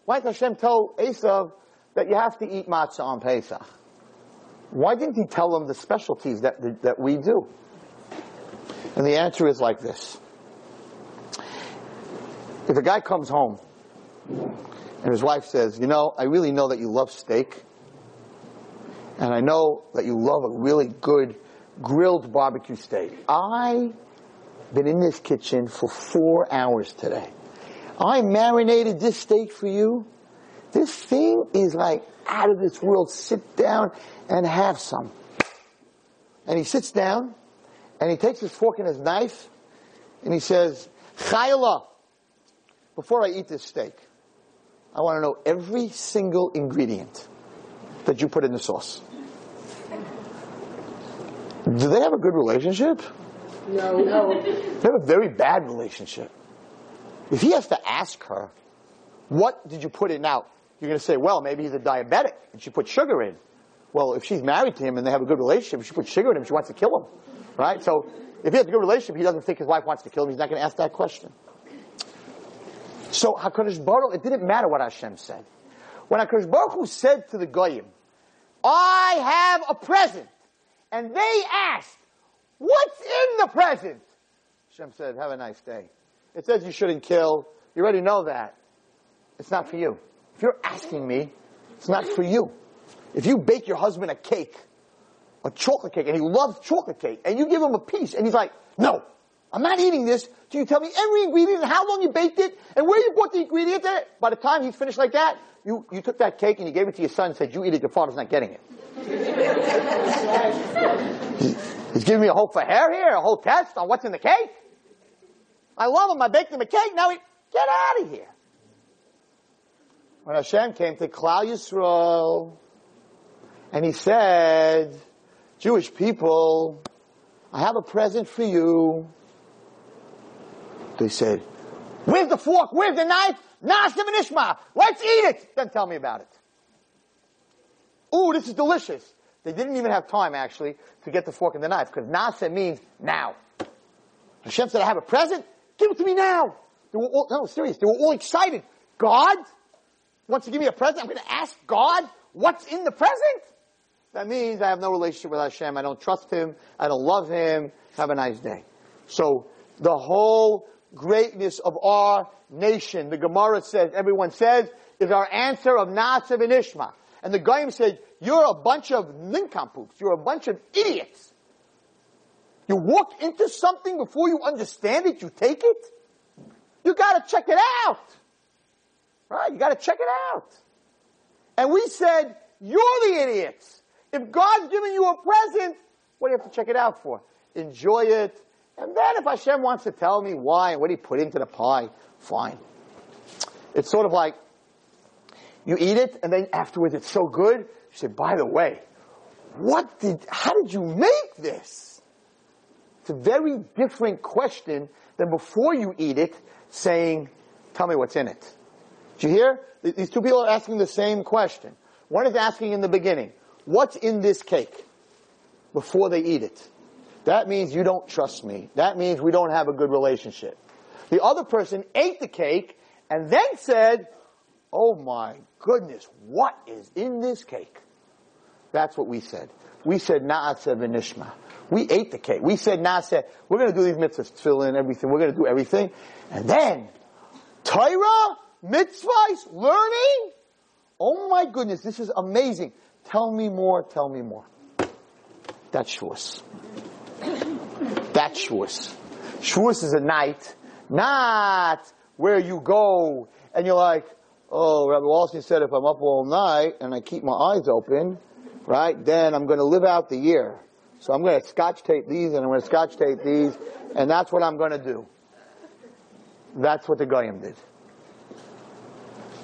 [SPEAKER 2] why did Hashem tell Esav that you have to eat matzah on Pesach? Why didn't he tell them the specialties that, that, that we do? And the answer is like this. If a guy comes home and his wife says, you know, I really know that you love steak, and I know that you love a really good grilled barbecue steak. I've been in this kitchen for four hours today. I marinated this steak for you. This thing is like out of this world. Sit down and have some. And he sits down and he takes his fork and his knife and he says, Chayla, before I eat this steak, I want to know every single ingredient that you put in the sauce. Do they have a good relationship?
[SPEAKER 3] No, no. <laughs>
[SPEAKER 2] They have a very bad relationship. If he has to ask her, what did you put in now? You're going to say, well, maybe he's a diabetic and she put sugar in. Well, if she's married to him and they have a good relationship, she puts sugar in him, she wants to kill him. Right? So, if he has a good relationship, he doesn't think his wife wants to kill him, he's not going to ask that question. So, HaKadosh Baruch it didn't matter what Hashem said. When HaKadosh Baruch Hu said to the Goyim, I have a present, and they asked, what's in the present? Hashem said, have a nice day. It says you shouldn't kill. You already know that. It's not for you. If you're asking me, it's not for you. If you bake your husband a cake, a chocolate cake, and he loves chocolate cake, and you give him a piece, and he's like, no, I'm not eating this. Do you tell me every ingredient and how long you baked it and where you bought the ingredients at. By the time he's finished like that, you, you took that cake and you gave it to your son and said, you eat it, your father's not getting it. <laughs> he's giving me a whole for hair here, a whole test on what's in the cake. I love him. I baked him a cake. Now he, get out of here. When Hashem came to Klal Yisrael, and he said, Jewish people, I have a present for you. They said, where's the fork? Where's the knife? Naaseh V'Nishmah. Let's eat it. Then tell me about it. Ooh, this is delicious. They didn't even have time actually to get the fork and the knife because Na'aseh means now. Hashem said, I have a present. Give it to me now. They were all, no, serious. They were all excited. God wants to give me a present. I'm going to ask God what's in the present. That means I have no relationship with Hashem. I don't trust Him. I don't love Him. Have a nice day. So the whole greatness of our nation, the Gemara says, everyone says, is our answer of Naaseh V'Nishmah. And the Goyim said, you're a bunch of nincompoops. You're a bunch of idiots. You walk into something before you understand it, you take it. You gotta check it out. Right? You gotta check it out. And we said, you're the idiots. If God's giving you a present, what do you have to check it out for? Enjoy it. And then if Hashem wants to tell me why and what he put into the pie, fine. It's sort of like, you eat it and then afterwards it's so good, you say, by the way, what did, how did you make this? It's a very different question than before you eat it saying, tell me what's in it. Did you hear? These two people are asking the same question. One is asking in the beginning, what's in this cake? Before they eat it. That means you don't trust me. That means we don't have a good relationship. The other person ate the cake and then said, oh my goodness, what is in this cake? That's what we said. We said na'aseh v'nishma. We ate the cake. We said na'aseh, we're gonna do these mitzvahs, fill in everything, we're gonna do everything. And then, Torah, mitzvahs, learning? Oh my goodness, this is amazing. Tell me more, tell me more. That's Shavuos. That's Shavuos. Shavuos is a night, not where you go and you're like, oh, Rabbi Wallerstein said if I'm up all night and I keep my eyes open, right, then I'm going to live out the year. So I'm going to scotch tape these and I'm going to scotch tape these and that's what I'm going to do. That's what the Goyim did.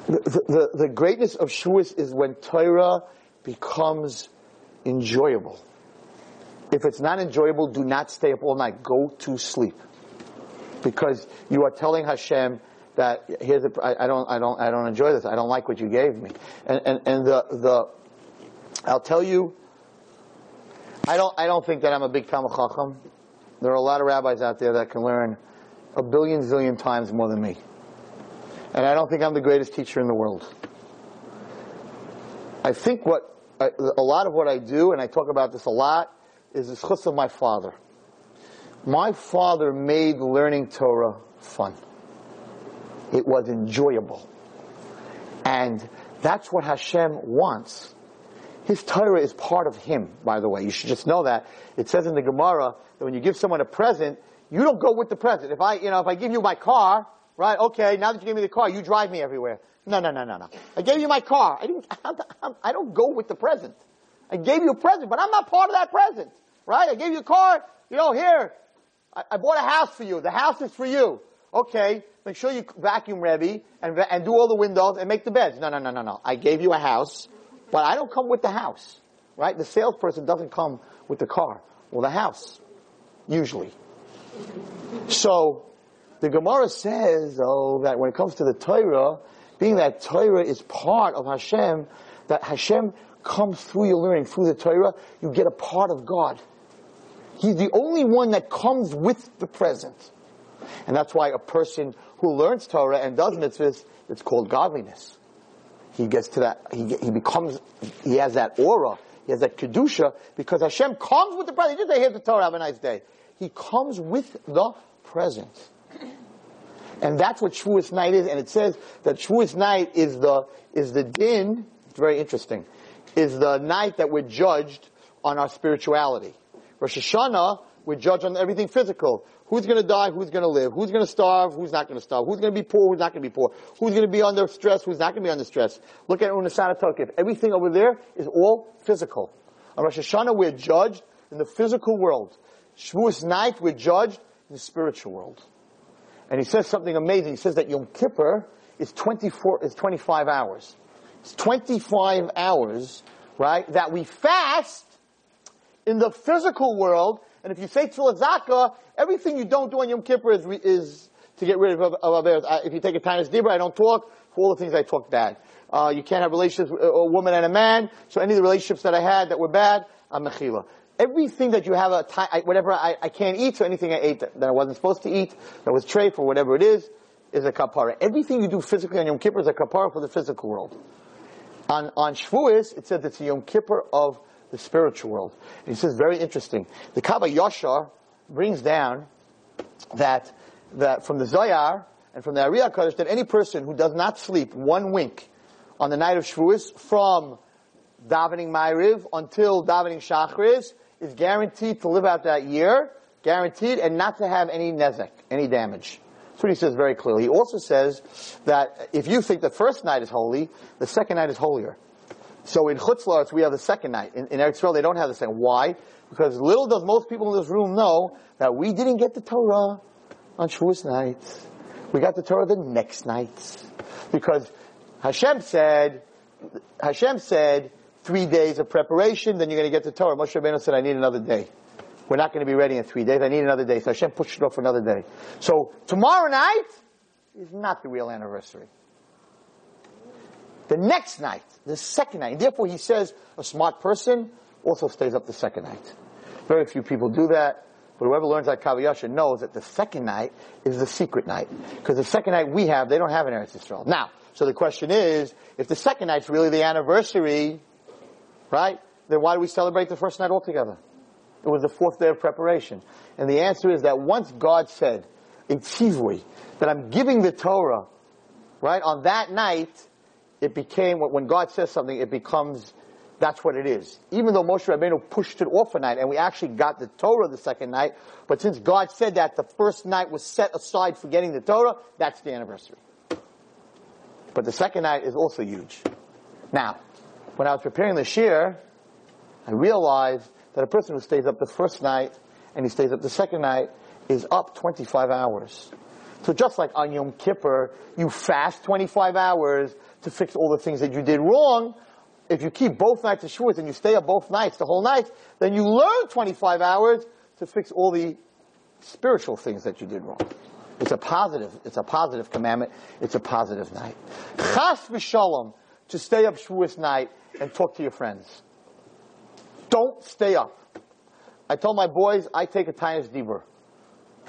[SPEAKER 2] The, the, the greatness of Shavuos is when Torah becomes enjoyable. If it's not enjoyable, do not stay up all night. Go to sleep. Because you are telling Hashem that here's a, I, I don't, I don't, I don't enjoy this. I don't like what you gave me. And, and, and the, the, I'll tell you, I don't, I don't think that I'm a big Talmid Chacham. There are a lot of rabbis out there that can learn a billion zillion times more than me. And I don't think I'm the greatest teacher in the world. I think what, a lot of what I do, and I talk about this a lot, is the chus of my father. My father made learning Torah fun. It was enjoyable. And that's what Hashem wants. His Torah is part of him, by the way. You should just know that. It says in the Gemara that when you give someone a present, you don't go with the present. If I, you know, if I give you my car, right, okay, now that you gave me the car, you drive me everywhere. No, no, no, no, no. I gave you my car. I didn't, <laughs> I don't go with the present. I gave you a present, but I'm not part of that present. Right? I gave you a car, you know, here, I, I bought a house for you. The house is for you. Okay, make sure you vacuum Rebbe and, and do all the windows and make the beds. No, no, no, no, no. I gave you a house, but I don't come with the house. Right? The salesperson doesn't come with the car or the house. Usually. So, the Gemara says, oh, that when it comes to the Torah, being that Torah is part of Hashem, that Hashem comes through your learning, through the Torah, you get a part of God. He's the only one that comes with the present. And that's why a person who learns Torah and does mitzvahs, it's called godliness. He gets to that, he, he becomes, he has that aura, he has that kedusha, because Hashem comes with the present. He didn't say, here's the Torah, have a nice day. He comes with the present. And that's what Shavuos night is, and it says that Shavuos night is the, is the din, it's very interesting, is the night that we're judged on our spirituality. Rosh Hashanah, we're judged on everything physical. Who's going to die? Who's going to live? Who's going to starve? Who's not going to starve? Who's going to be poor? Who's not going to be poor? Who's going to be under stress? Who's not going to be under stress? Look at Unesaneh Tokef. Everything over there is all physical. On Rosh Hashanah, we're judged in the physical world. Shavuos night, we're judged in the spiritual world. And he says something amazing. He says that Yom Kippur is 24, is 25 hours. It's 25 hours, right, that we fast in the physical world. And if you say Tfilah Zakah, everything you don't do on Yom Kippur is, is to get rid of, of, of If you take a Taanis Dibur, I don't talk. For all the things I talk bad. Uh, you can't have relationships with a woman and a man. So any of the relationships that I had that were bad, I'm mechila everything that you have a time, whatever I, I can't eat, so anything I ate that, that I wasn't supposed to eat, that was treif or whatever it is, is a kapara. Everything you do physically on Yom Kippur is a kapara for the physical world. On, on Shavuos, it says it's a Yom Kippur of the spiritual world. And he says very interesting. The Kav HaYashar brings down that, that from the Zohar and from the Ari HaKadosh that any person who does not sleep one wink on the night of Shavuos from davening Ma'ariv until davening Shachris is guaranteed to live out that year, guaranteed, and not to have any nezek, any damage. That's what he says very clearly. He also says that if you think the first night is holy, the second night is holier. So in Chutz La'aretz, we have the second night. In, in Eretz Yisrael, they don't have the second. Why? Because little does most people in this room know that we didn't get the Torah on Shavuos night. We got the Torah the next night. Because Hashem said, Hashem said, three days of preparation, then you're going to get the Torah. Moshe Rabbeinu said, I need another day. We're not going to be ready in three days. I need another day. So Hashem pushed it off for another day. So tomorrow night is not the real anniversary. The next night, the second night. And therefore he says a smart person also stays up the second night. Very few people do that. But whoever learns that Kav HaYashar knows that the second night is the secret night. Because the second night we have, they don't have in Eretz Yisrael. Now, so the question is, if the second night's really the anniversary, Right? Then why do we celebrate the first night altogether? It was the fourth day of preparation. And the answer is that once God said, in Tzivui, that I'm giving the Torah, right, on that night, it became, when God says something, it becomes, that's what it is. Even though Moshe Rabbeinu pushed it off a night, and we actually got the Torah the second night, but since God said that the first night was set aside for getting the Torah, that's the anniversary. But the second night is also huge. Now, when I was preparing the shiur, I realized that a person who stays up the first night and he stays up the second night is up 25 hours. So just like on Yom Kippur, you fast 25 hours to fix all the things that you did wrong. If you keep both nights of Shavuos and you stay up both nights, the whole night, then you learn 25 hours to fix all the spiritual things that you did wrong. It's a positive, it's a positive commandment. It's a positive night. Chas v'shalom, to stay up Shavuos night and talk to your friends. Don't stay up. I told my boys, I take a Taanis Dibur.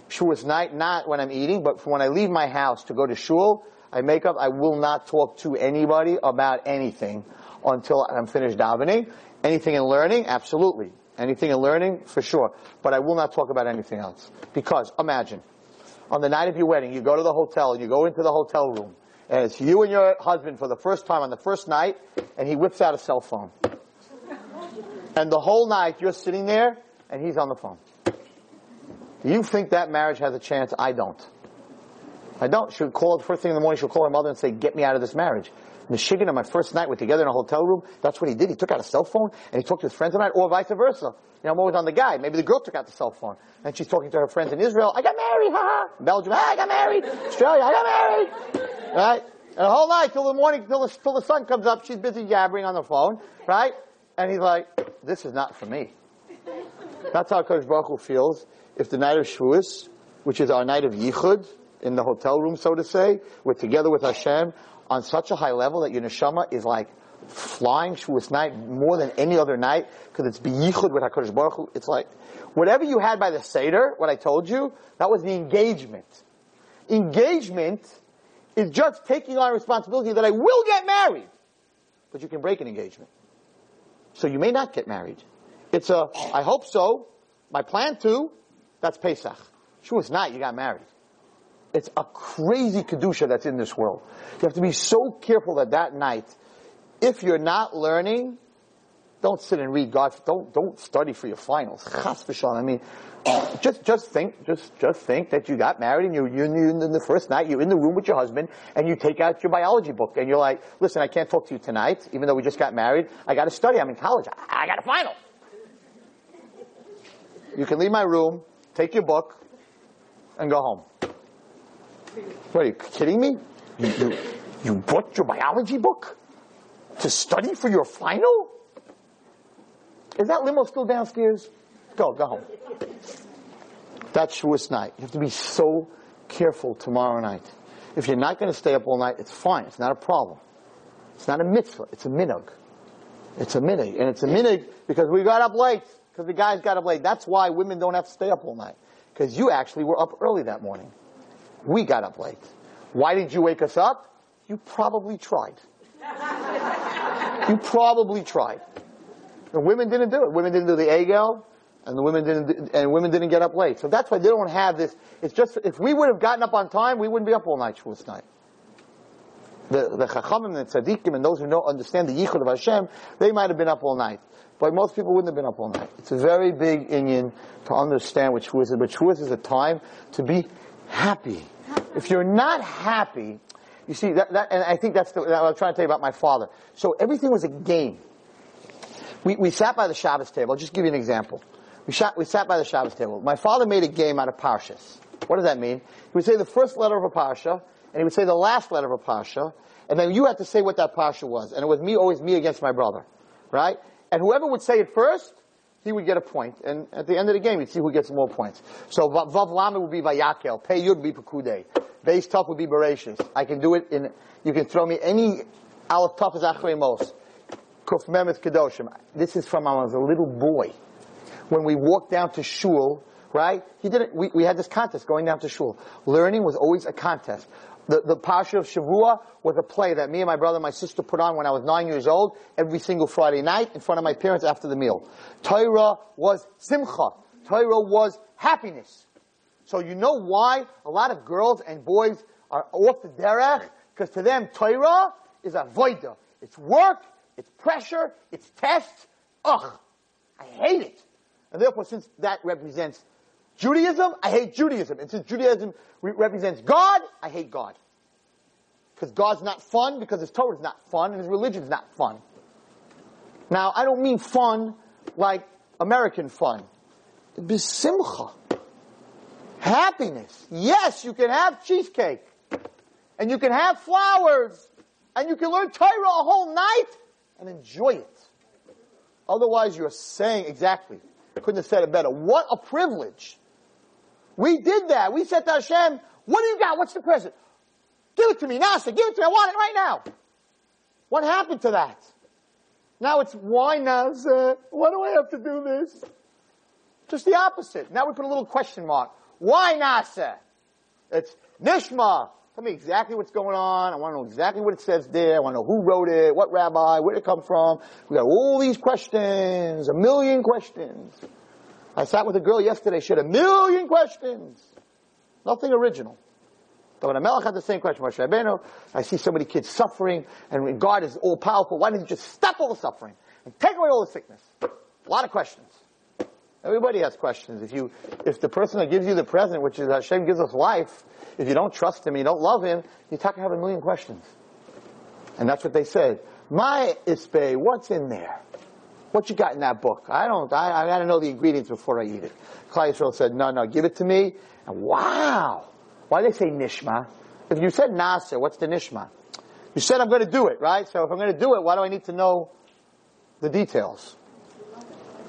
[SPEAKER 2] Shavuos night, not when I'm eating, but when I leave my house to go to shul, I make up, I will not talk to anybody about anything until I'm finished davening. Anything in learning, absolutely. Anything in learning, for sure. But I will not talk about anything else. Because, imagine, on the night of your wedding, you go to the hotel, and you go into the hotel room, and it's you and your husband for the first time on the first night, and he whips out a cell phone. And the whole night, you're sitting there, and he's on the phone. Do you think that marriage has a chance? I don't. I don't. She'll call the first thing in the morning. She'll call her mother and say, "Get me out of this marriage." Michigan, on my first night, we're together in a hotel room. That's what he did. He took out a cell phone and he talked to his friends it, or vice versa. You know, I'm always on the guy. Maybe the girl took out the cell phone and she's talking to her friends in Israel. I got married, haha. Belgium, ah, I got married. Australia, I got married. Right? And the whole night till the morning, till the, till the sun comes up, she's busy jabbering on the phone, right? And he's like, "This is not for me." That's how Kodesh Baruch Hu feels if the night of Shavuos, which is our night of Yichud, in the hotel room, so to say, we're together with Hashem on such a high level that your neshama is like flying Shavuos night more than any other night because it's Yichud with HaKadosh Baruch Hu. It's like, whatever you had by the Seder, what I told you, that was the engagement. Engagement is just taking on responsibility that I will get married. But you can break an engagement. So you may not get married. It's a, I hope so. My plan to, that's Pesach. It's not, you got married. It's a crazy Kedusha that's in this world. You have to be so careful that that night, if you're not learning, don't sit and read God. Don't, don't study for your finals. Chas. I mean, just, just think, just, just think that you got married and you're, you're in the first night, you're in the room with your husband and you take out your biology book and you're like, listen, I can't talk to you tonight, even though we just got married. I gotta study. I'm in college. I got a final. You can leave my room, take your book, and go home. What, are you kidding me? You, you, you bought your biology book to study for your final? Is that limo still downstairs? Go, go home. That's Shavuos night. You have to be so careful tomorrow night. If you're not going to stay up all night, it's fine. It's not a problem. It's not a mitzvah. It's a minog. It's a minig. And it's a minig because we got up late. Because the guys got up late. That's why women don't have to stay up all night. Because you actually were up early that morning. We got up late. Why did you wake us up? You probably tried. you probably tried. And women didn't do it. Women didn't do the egel, and the women didn't, and women didn't get up late. So that's why they don't have this. It's just, if we would have gotten up on time, we wouldn't be up all night Shavuos night. The, the Chachamim and the Tzaddikim and those who don't understand the Yichud of Hashem, they might have been up all night. But most people wouldn't have been up all night. It's a very big inyan to understand what Shavuos is. But Shavuos is a time to be happy. If you're not happy, you see, that, that and I think that's what I'm trying to tell you about my father. So everything was a game. We, we sat by the Shabbos table. I'll just give you an example. We, sat, we sat by the Shabbos table. My father made a game out of parshas. What does that mean? He would say the first letter of a parsha, and he would say the last letter of a parsha, and then you had to say what that parsha was. And it was me, always me against my brother. Right? And whoever would say it first, he would get a. And at the end of the game, you'd see who gets more points. So Vav Lama would be Vayakel. Pei Yud be Pekude. Beis Tof would be Bereshis. I can do it in, you can throw me any Aleph Tof is Achrei Mos. Kuf Memeth Kedoshim. This is from when I was a little boy. When we walked down to shul, right? He didn't, we, we had this contest going down to shul. Learning was always a contest. The, the Parsha of Shavua was a play that me and my brother and my sister put on when I was nine years old every single Friday night in front of my parents after the meal. Torah was simcha. Torah was happiness. So you know why a lot of girls and boys are off the derech? Because to them, Torah is a voida. It's work, it's pressure, it's tests. Ugh, I hate it. And therefore, since that represents Judaism, I hate Judaism. And since Judaism re- represents God, I hate God. Because God's not fun, because His Torah is not fun, and His religion is not fun. Now, I don't mean fun like American fun. Besimcha. Happiness. Yes, you can have cheesecake. And you can have flowers. and you can learn Torah a whole night and enjoy it. Otherwise, you're saying exactly. Couldn't have said it better. What a privilege. We did that. We said to Hashem, what do you got? What's the present? Give it to me, Na'aseh. Give it to me. I want it right now. What happened to that? Now it's why Na'aseh? Why do I have to do this? Just the opposite. Now we put a little question mark. Why Na'aseh? It's Nishma. Tell me exactly what's going on. I want to know exactly what it says there. I want to know who wrote it, what rabbi, where did it come from. We got all these questions, a million questions. I sat with a girl yesterday. She had a million questions. Nothing original. But when Melech had the same question, Moshe Rabbeinu, I see so many kids suffering, and God is all powerful. Why didn't you just stop all the suffering and take away all the sickness? A lot of questions. Everybody has questions. If you, if the person that gives you the present, which is Hashem gives us life, if you don't trust Him, you don't love Him, you talk have a million questions. And that's what they said. My ispe, what's in there? What you got in that book? I don't, I, I gotta know the ingredients before I eat it. Yisrael said, no, no, give it to me. And wow! Why do they say nishma? If you said na'aseh, what's the nishma? You said I'm gonna do it, right? So if I'm gonna do it, why do I need to know the details?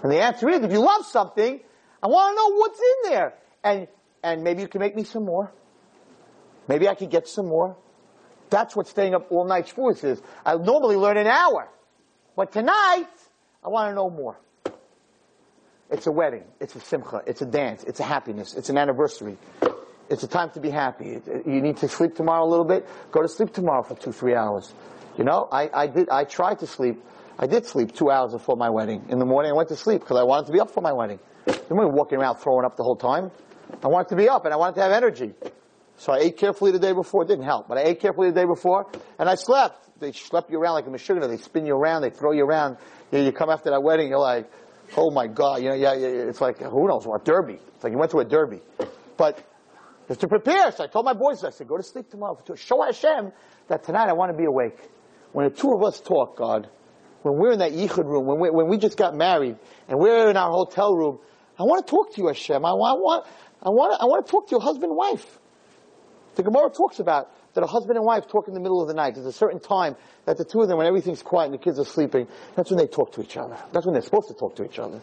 [SPEAKER 2] And the answer is, if you love something, I want to know what's in there. And, and maybe you can make me some more. Maybe I could get some more. That's what staying up all night Shavuos is. I normally learn an hour. But tonight, I want to know more. It's a wedding. It's a simcha. It's a dance. It's a happiness. It's an anniversary. It's a time to be happy. You need to sleep tomorrow a little bit. Go to sleep tomorrow for two, three hours. You know, I, I did, I tried to sleep. I did sleep two hours before my wedding. In the morning I went to sleep because I wanted to be up for my wedding. I wasn't walking around throwing up the whole time. I wanted to be up and I wanted to have energy. So I ate carefully the day before. It didn't help, but I ate carefully the day before, and I slept. They slept you around like a machine. They spin you around. They throw you around. You, you come after that wedding, you're like, oh my god. You know, yeah, yeah it's like who knows what derby. It's like you went to a derby, but just to prepare. So I told my boys, I said, go to sleep tomorrow to show Hashem that tonight I want to be awake. When the two of us talk, God, when we're in that yichud room, when we, when we just got married, and we're in our hotel room, I want to talk to you, Hashem. I want, I want, I want, I want to talk to your husband and wife. The Gemara talks about that a husband and wife talk in the middle of the night. There's a certain time that the two of them, when everything's quiet and the kids are sleeping, that's when they talk to each other. That's when they're supposed to talk to each other.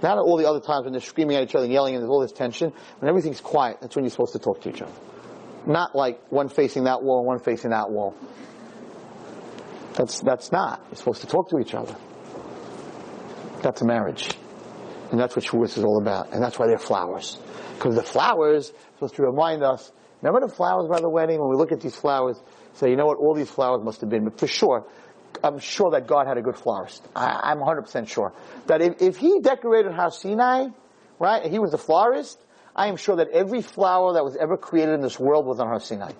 [SPEAKER 2] Not at all the other times when they're screaming at each other and yelling and there's all this tension. When everything's quiet, that's when you're supposed to talk to each other. Not like one facing that wall and one facing that wall. That's, that's not. You're supposed to talk to each other. That's a marriage. And that's what Shavuos is all about. And that's why they're flowers. Because the flowers are supposed to remind us Remember the flowers by the wedding? When we look at these flowers, say, you know what, all these flowers must have been, but for sure, I'm sure that God had a good florist. I, am 100% sure. That if, if he decorated Har Sinai, right, he was the florist, I am sure that every flower that was ever created in this world was on Har Sinai.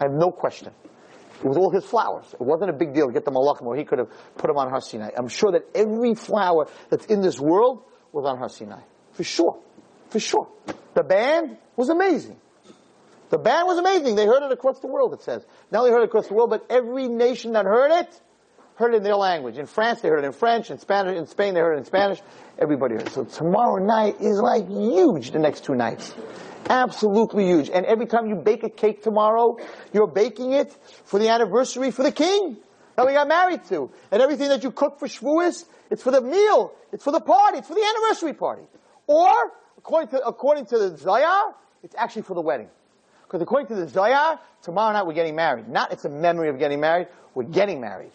[SPEAKER 2] I have no question. It was all his flowers. It wasn't a big deal to get the malachim where he could have put them on Har Sinai. I'm sure that every flower that's in this world was on Har Sinai. For sure. For sure. The band was amazing. The band was amazing. They heard it across the world, it says. Not only heard it across the world, but every nation that heard it, heard it in their language. In France, they heard it in French. In Spanish, in Spain, they heard it in Spanish. Everybody heard it. So tomorrow night is like huge the next two nights. Absolutely huge. And every time you bake a cake tomorrow, you're baking it for the anniversary for the king that we got married to. And everything that you cook for Shavuos, it's for the meal. It's for the party. It's for the anniversary party. Or, according to, according to the Zohar, it's actually for the wedding. Because according to the Zohar, tomorrow night we're getting married. Not it's a memory of getting married, we're getting married.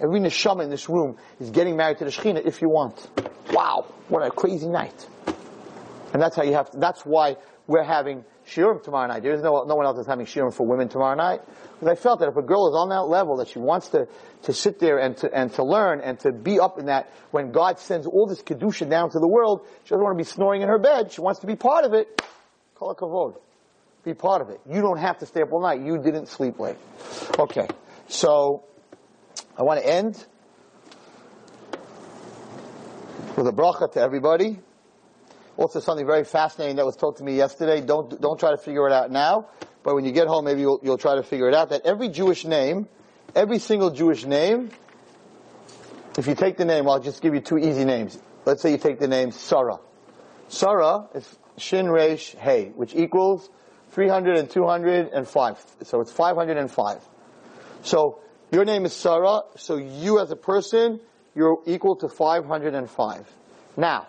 [SPEAKER 2] Every neshama in this room is getting married to the Shekhinah if you want. Wow, what a crazy night. And that's how you have to, that's why we're having shiurim tomorrow night. There's no, no one else is having shiurim for women tomorrow night. Because I felt that if a girl is on that level, that she wants to, to sit there and to, and to learn and to be up in that, when God sends all this kedusha down to the world, she doesn't want to be snoring in her bed. She wants to be part of it. Call Kol kavod be part of it. You don't have to stay up all night. You didn't sleep late. Okay. So, I want to end with a bracha to everybody. Also something very fascinating that was told to me yesterday. Don't, don't try to figure it out now, but when you get home, maybe you'll, you'll try to figure it out. That every Jewish name, every single Jewish name, if you take the name, I'll just give you two easy names. Let's say you take the name Sarah. Sarah is Shin Resh Hey, which equals 300 and 205. So it's 505. So Your name is Sarah, so you as a person, you're equal to 505. Now,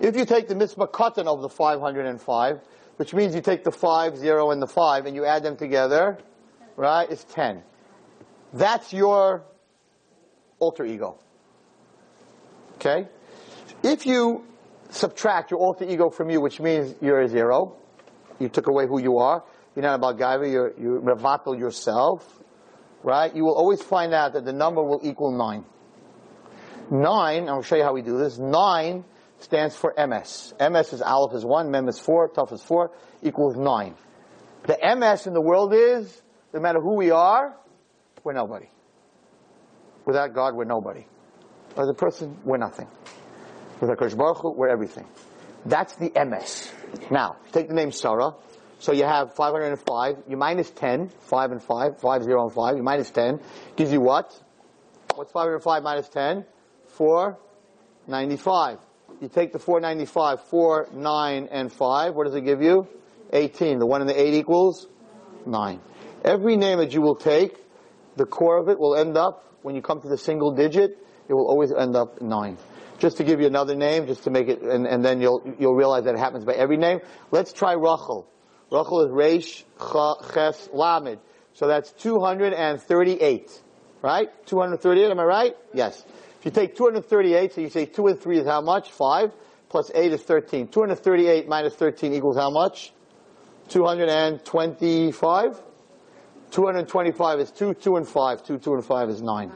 [SPEAKER 2] if you take the mispar katan of the 505, which means you take the 5, 0, and the 5, and you add them together, right, it's 10. That's your alter ego. Okay? If you subtract your alter ego from you, which means you're a zero, you took away who you are, you're not about Gaiva, you're, you revatal yourself, right? You will always find out that the number will equal 9. 9, I'll show you how we do this, 9 stands for emes. emes is Aleph is 1, Mem is 4, Tuf is 4, equals 9. The emes in the world is, no matter who we are, we're nobody. Without God, we're nobody. As a person, we're nothing. With HaKadosh Baruch Hu, we're everything. That's the emes. Now, take the name Sarah. So you have 505, you minus 10, 5 and 5, 5, 0 and 5, you minus 10, gives you what? What's 505 minus 10? 495. You take the 495, 4, 9, and 5, what does it give you? 18. The 1 and the 8 equals 9. Every name that you will take, the core of it will end up, when you come to the single digit, it will always end up 9. Just to give you another name, just to make it, and, and then you'll, you'll realize that it happens by every name. Let's try Rachel. Rachel is Reish, Ches, Lamed. So that's 238. Right? 238, am I right? Yes. If you take 238, so you say 2 and 3 is how much? 5. Plus 8 is 13. 238 minus 13 equals how much? 225? 225 is 2, 2 and 5. 2, 2 and 5 is 9.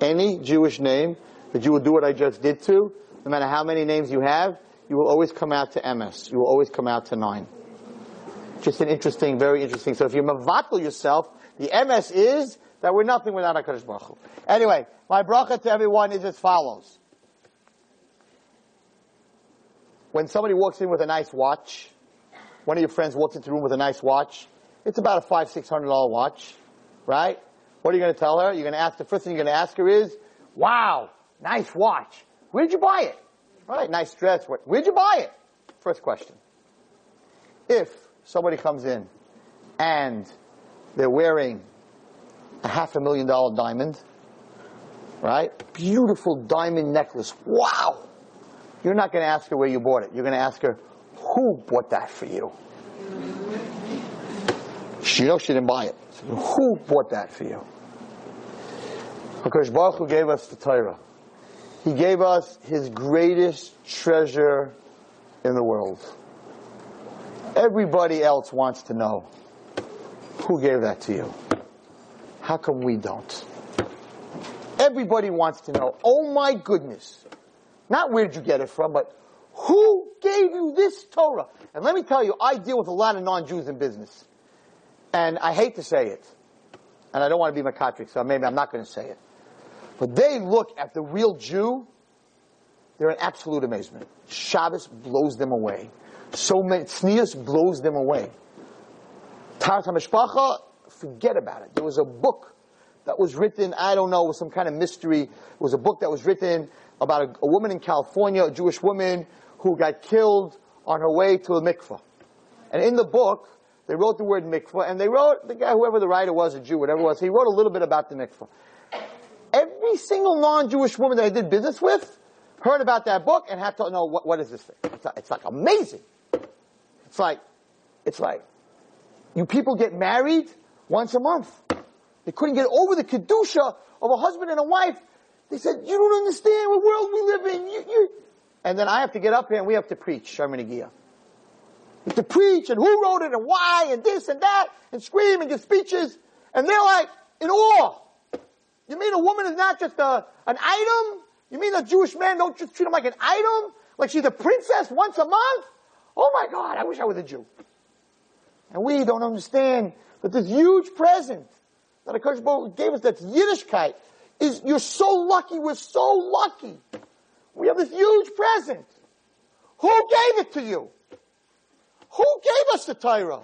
[SPEAKER 2] Any Jewish name that you will do what I just did to, no matter how many names you have, you will always come out to emes. You will always come out to 9. Just an interesting, very interesting. So if you mavatal yourself, the emes is that we're nothing without HaKadosh Baruch Hu. Anyway, my bracha to everyone is as follows. When somebody walks in with a nice watch, one of your friends walks into the room with a nice watch, it's about a five, six hundred dollar watch, right? What are you going to tell her? You're going to ask, the first thing you're going to ask her is, wow, nice watch. Where'd you buy it? Right, nice dress. Where'd you buy it? First question. If somebody comes in and they're wearing a half a million dollar diamond, right? Beautiful diamond necklace. Wow! You're not going to ask her where you bought it. You're going to ask her, who bought that for you? She knows she didn't buy it. Who bought that for you? Because Baruch Hu gave us the Torah. He gave us his greatest treasure in the world. Everybody else wants to know who gave that to you. How come we don't? Everybody wants to know, oh my goodness. Not where did you get it from, but who gave you this Torah? And let me tell you, I deal with a lot of non-Jews in business. And I hate to say it. And I don't want to be mekatreg, so maybe I'm not going to say it. But they look at the real Jew, they're in absolute amazement. Shabbos blows them away. So many, Tznius blows them away. Taharas HaMishpacha, forget about it. There was a book that was written, I don't know, with some kind of mystery. It was a book that was written about a, a woman in California, a Jewish woman, who got killed on her way to a mikveh. And in the book, they wrote the word mikveh, and they wrote, the guy, whoever the writer was, a Jew, whatever it was, he wrote a little bit about the mikveh. Every single non-Jewish woman that I did business with heard about that book and had to know, what, what is this thing? It's like, it's like amazing. It's like, it's like, you people get married once a month. They couldn't get over the kedusha of a husband and a wife. They said, you don't understand what world we live in. You, you. And then I have to get up here and we have to preach, Sharman have to preach and who wrote it and why and this and that and scream and give speeches. And they're like in awe. You mean a woman is not just a, an item? You mean a Jewish man don't just treat him like an item? Like she's a princess once a month? Oh my God, I wish I was a Jew. And we don't understand that this huge present that HaKadosh gave us that's Yiddishkeit is, you're so lucky, we're so lucky. We have this huge present. Who gave it to you? Who gave us the Torah?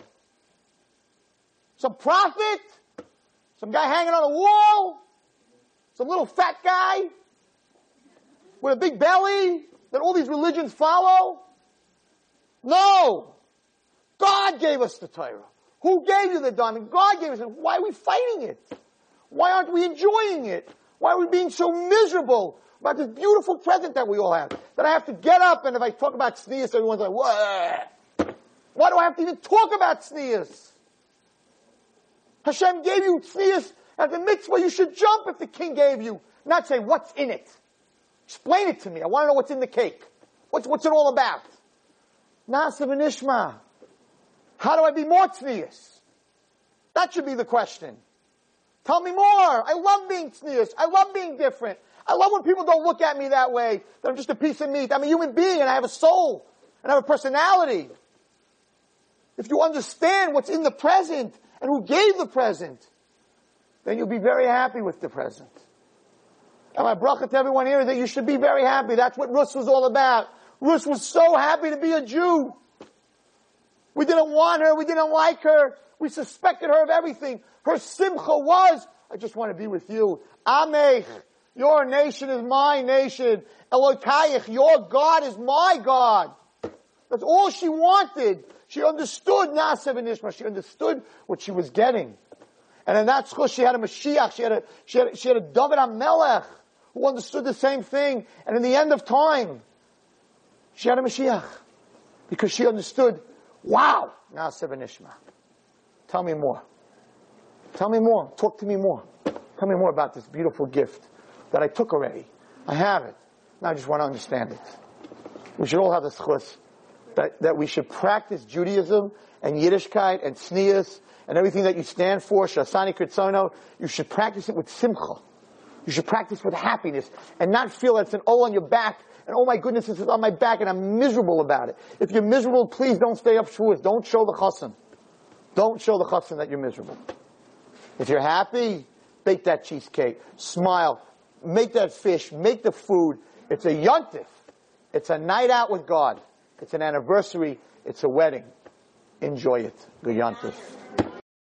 [SPEAKER 2] Some prophet? Some guy hanging on a wall? Some little fat guy? With a big belly that all these religions follow? No! God gave us the Torah. Who gave you the diamond? God gave us it. Why are we fighting it? Why aren't we enjoying it? Why are we being so miserable about this beautiful present that we all have? That I have to get up and if I talk about tznius, everyone's like, what? Why do I have to even talk about tznius? Hashem gave you tznius as a mitzvah. You should jump if the king gave you, not say, what's in it? Explain it to me. I want to know what's in the cake. What's, what's it all about? Naaseh V'Nishmah. How do I be more tznius? That should be the question. Tell me more. I love being tznius. I love being different. I love when people don't look at me that way, that I'm just a piece of meat. I'm a human being and I have a soul and I have a personality. If you understand what's in the present and who gave the present, then you'll be very happy with the present. And my bracha to everyone here that you should be very happy. That's what Rus was all about. Rus was so happy to be a Jew. We didn't want her. We didn't like her. We suspected her of everything. Her simcha was, I just want to be with you. Amech, your nation is my nation. Elokayich, your God is my God. That's all she wanted. She understood Naaseh V'Nishmah. She understood what she was getting. And in that school, she had a Mashiach. She had a, she had, she had a David who understood the same thing. And in the end of time, she had a Mashiach. Because she understood, wow, Naaseh V'Nishmah. Tell me more. Tell me more. Talk to me more. Tell me more about this beautiful gift that I took already. I have it. Now I just want to understand it. We should all have this zchus that, that we should practice Judaism and Yiddishkeit and Tznius and everything that you stand for, She'asani Kirtzono, you should practice it with simcha. You should practice with happiness and not feel that it's an O on your back and oh my goodness, this is on my back and I'm miserable about it. If you're miserable, please don't stay up Shavuos. Don't show the chassan. Don't show the chassan that you're miserable. If you're happy, bake that cheesecake, smile, make that fish, make the food. It's a yontif. It's a night out with God. It's an anniversary. It's a wedding. Enjoy it. The yontif.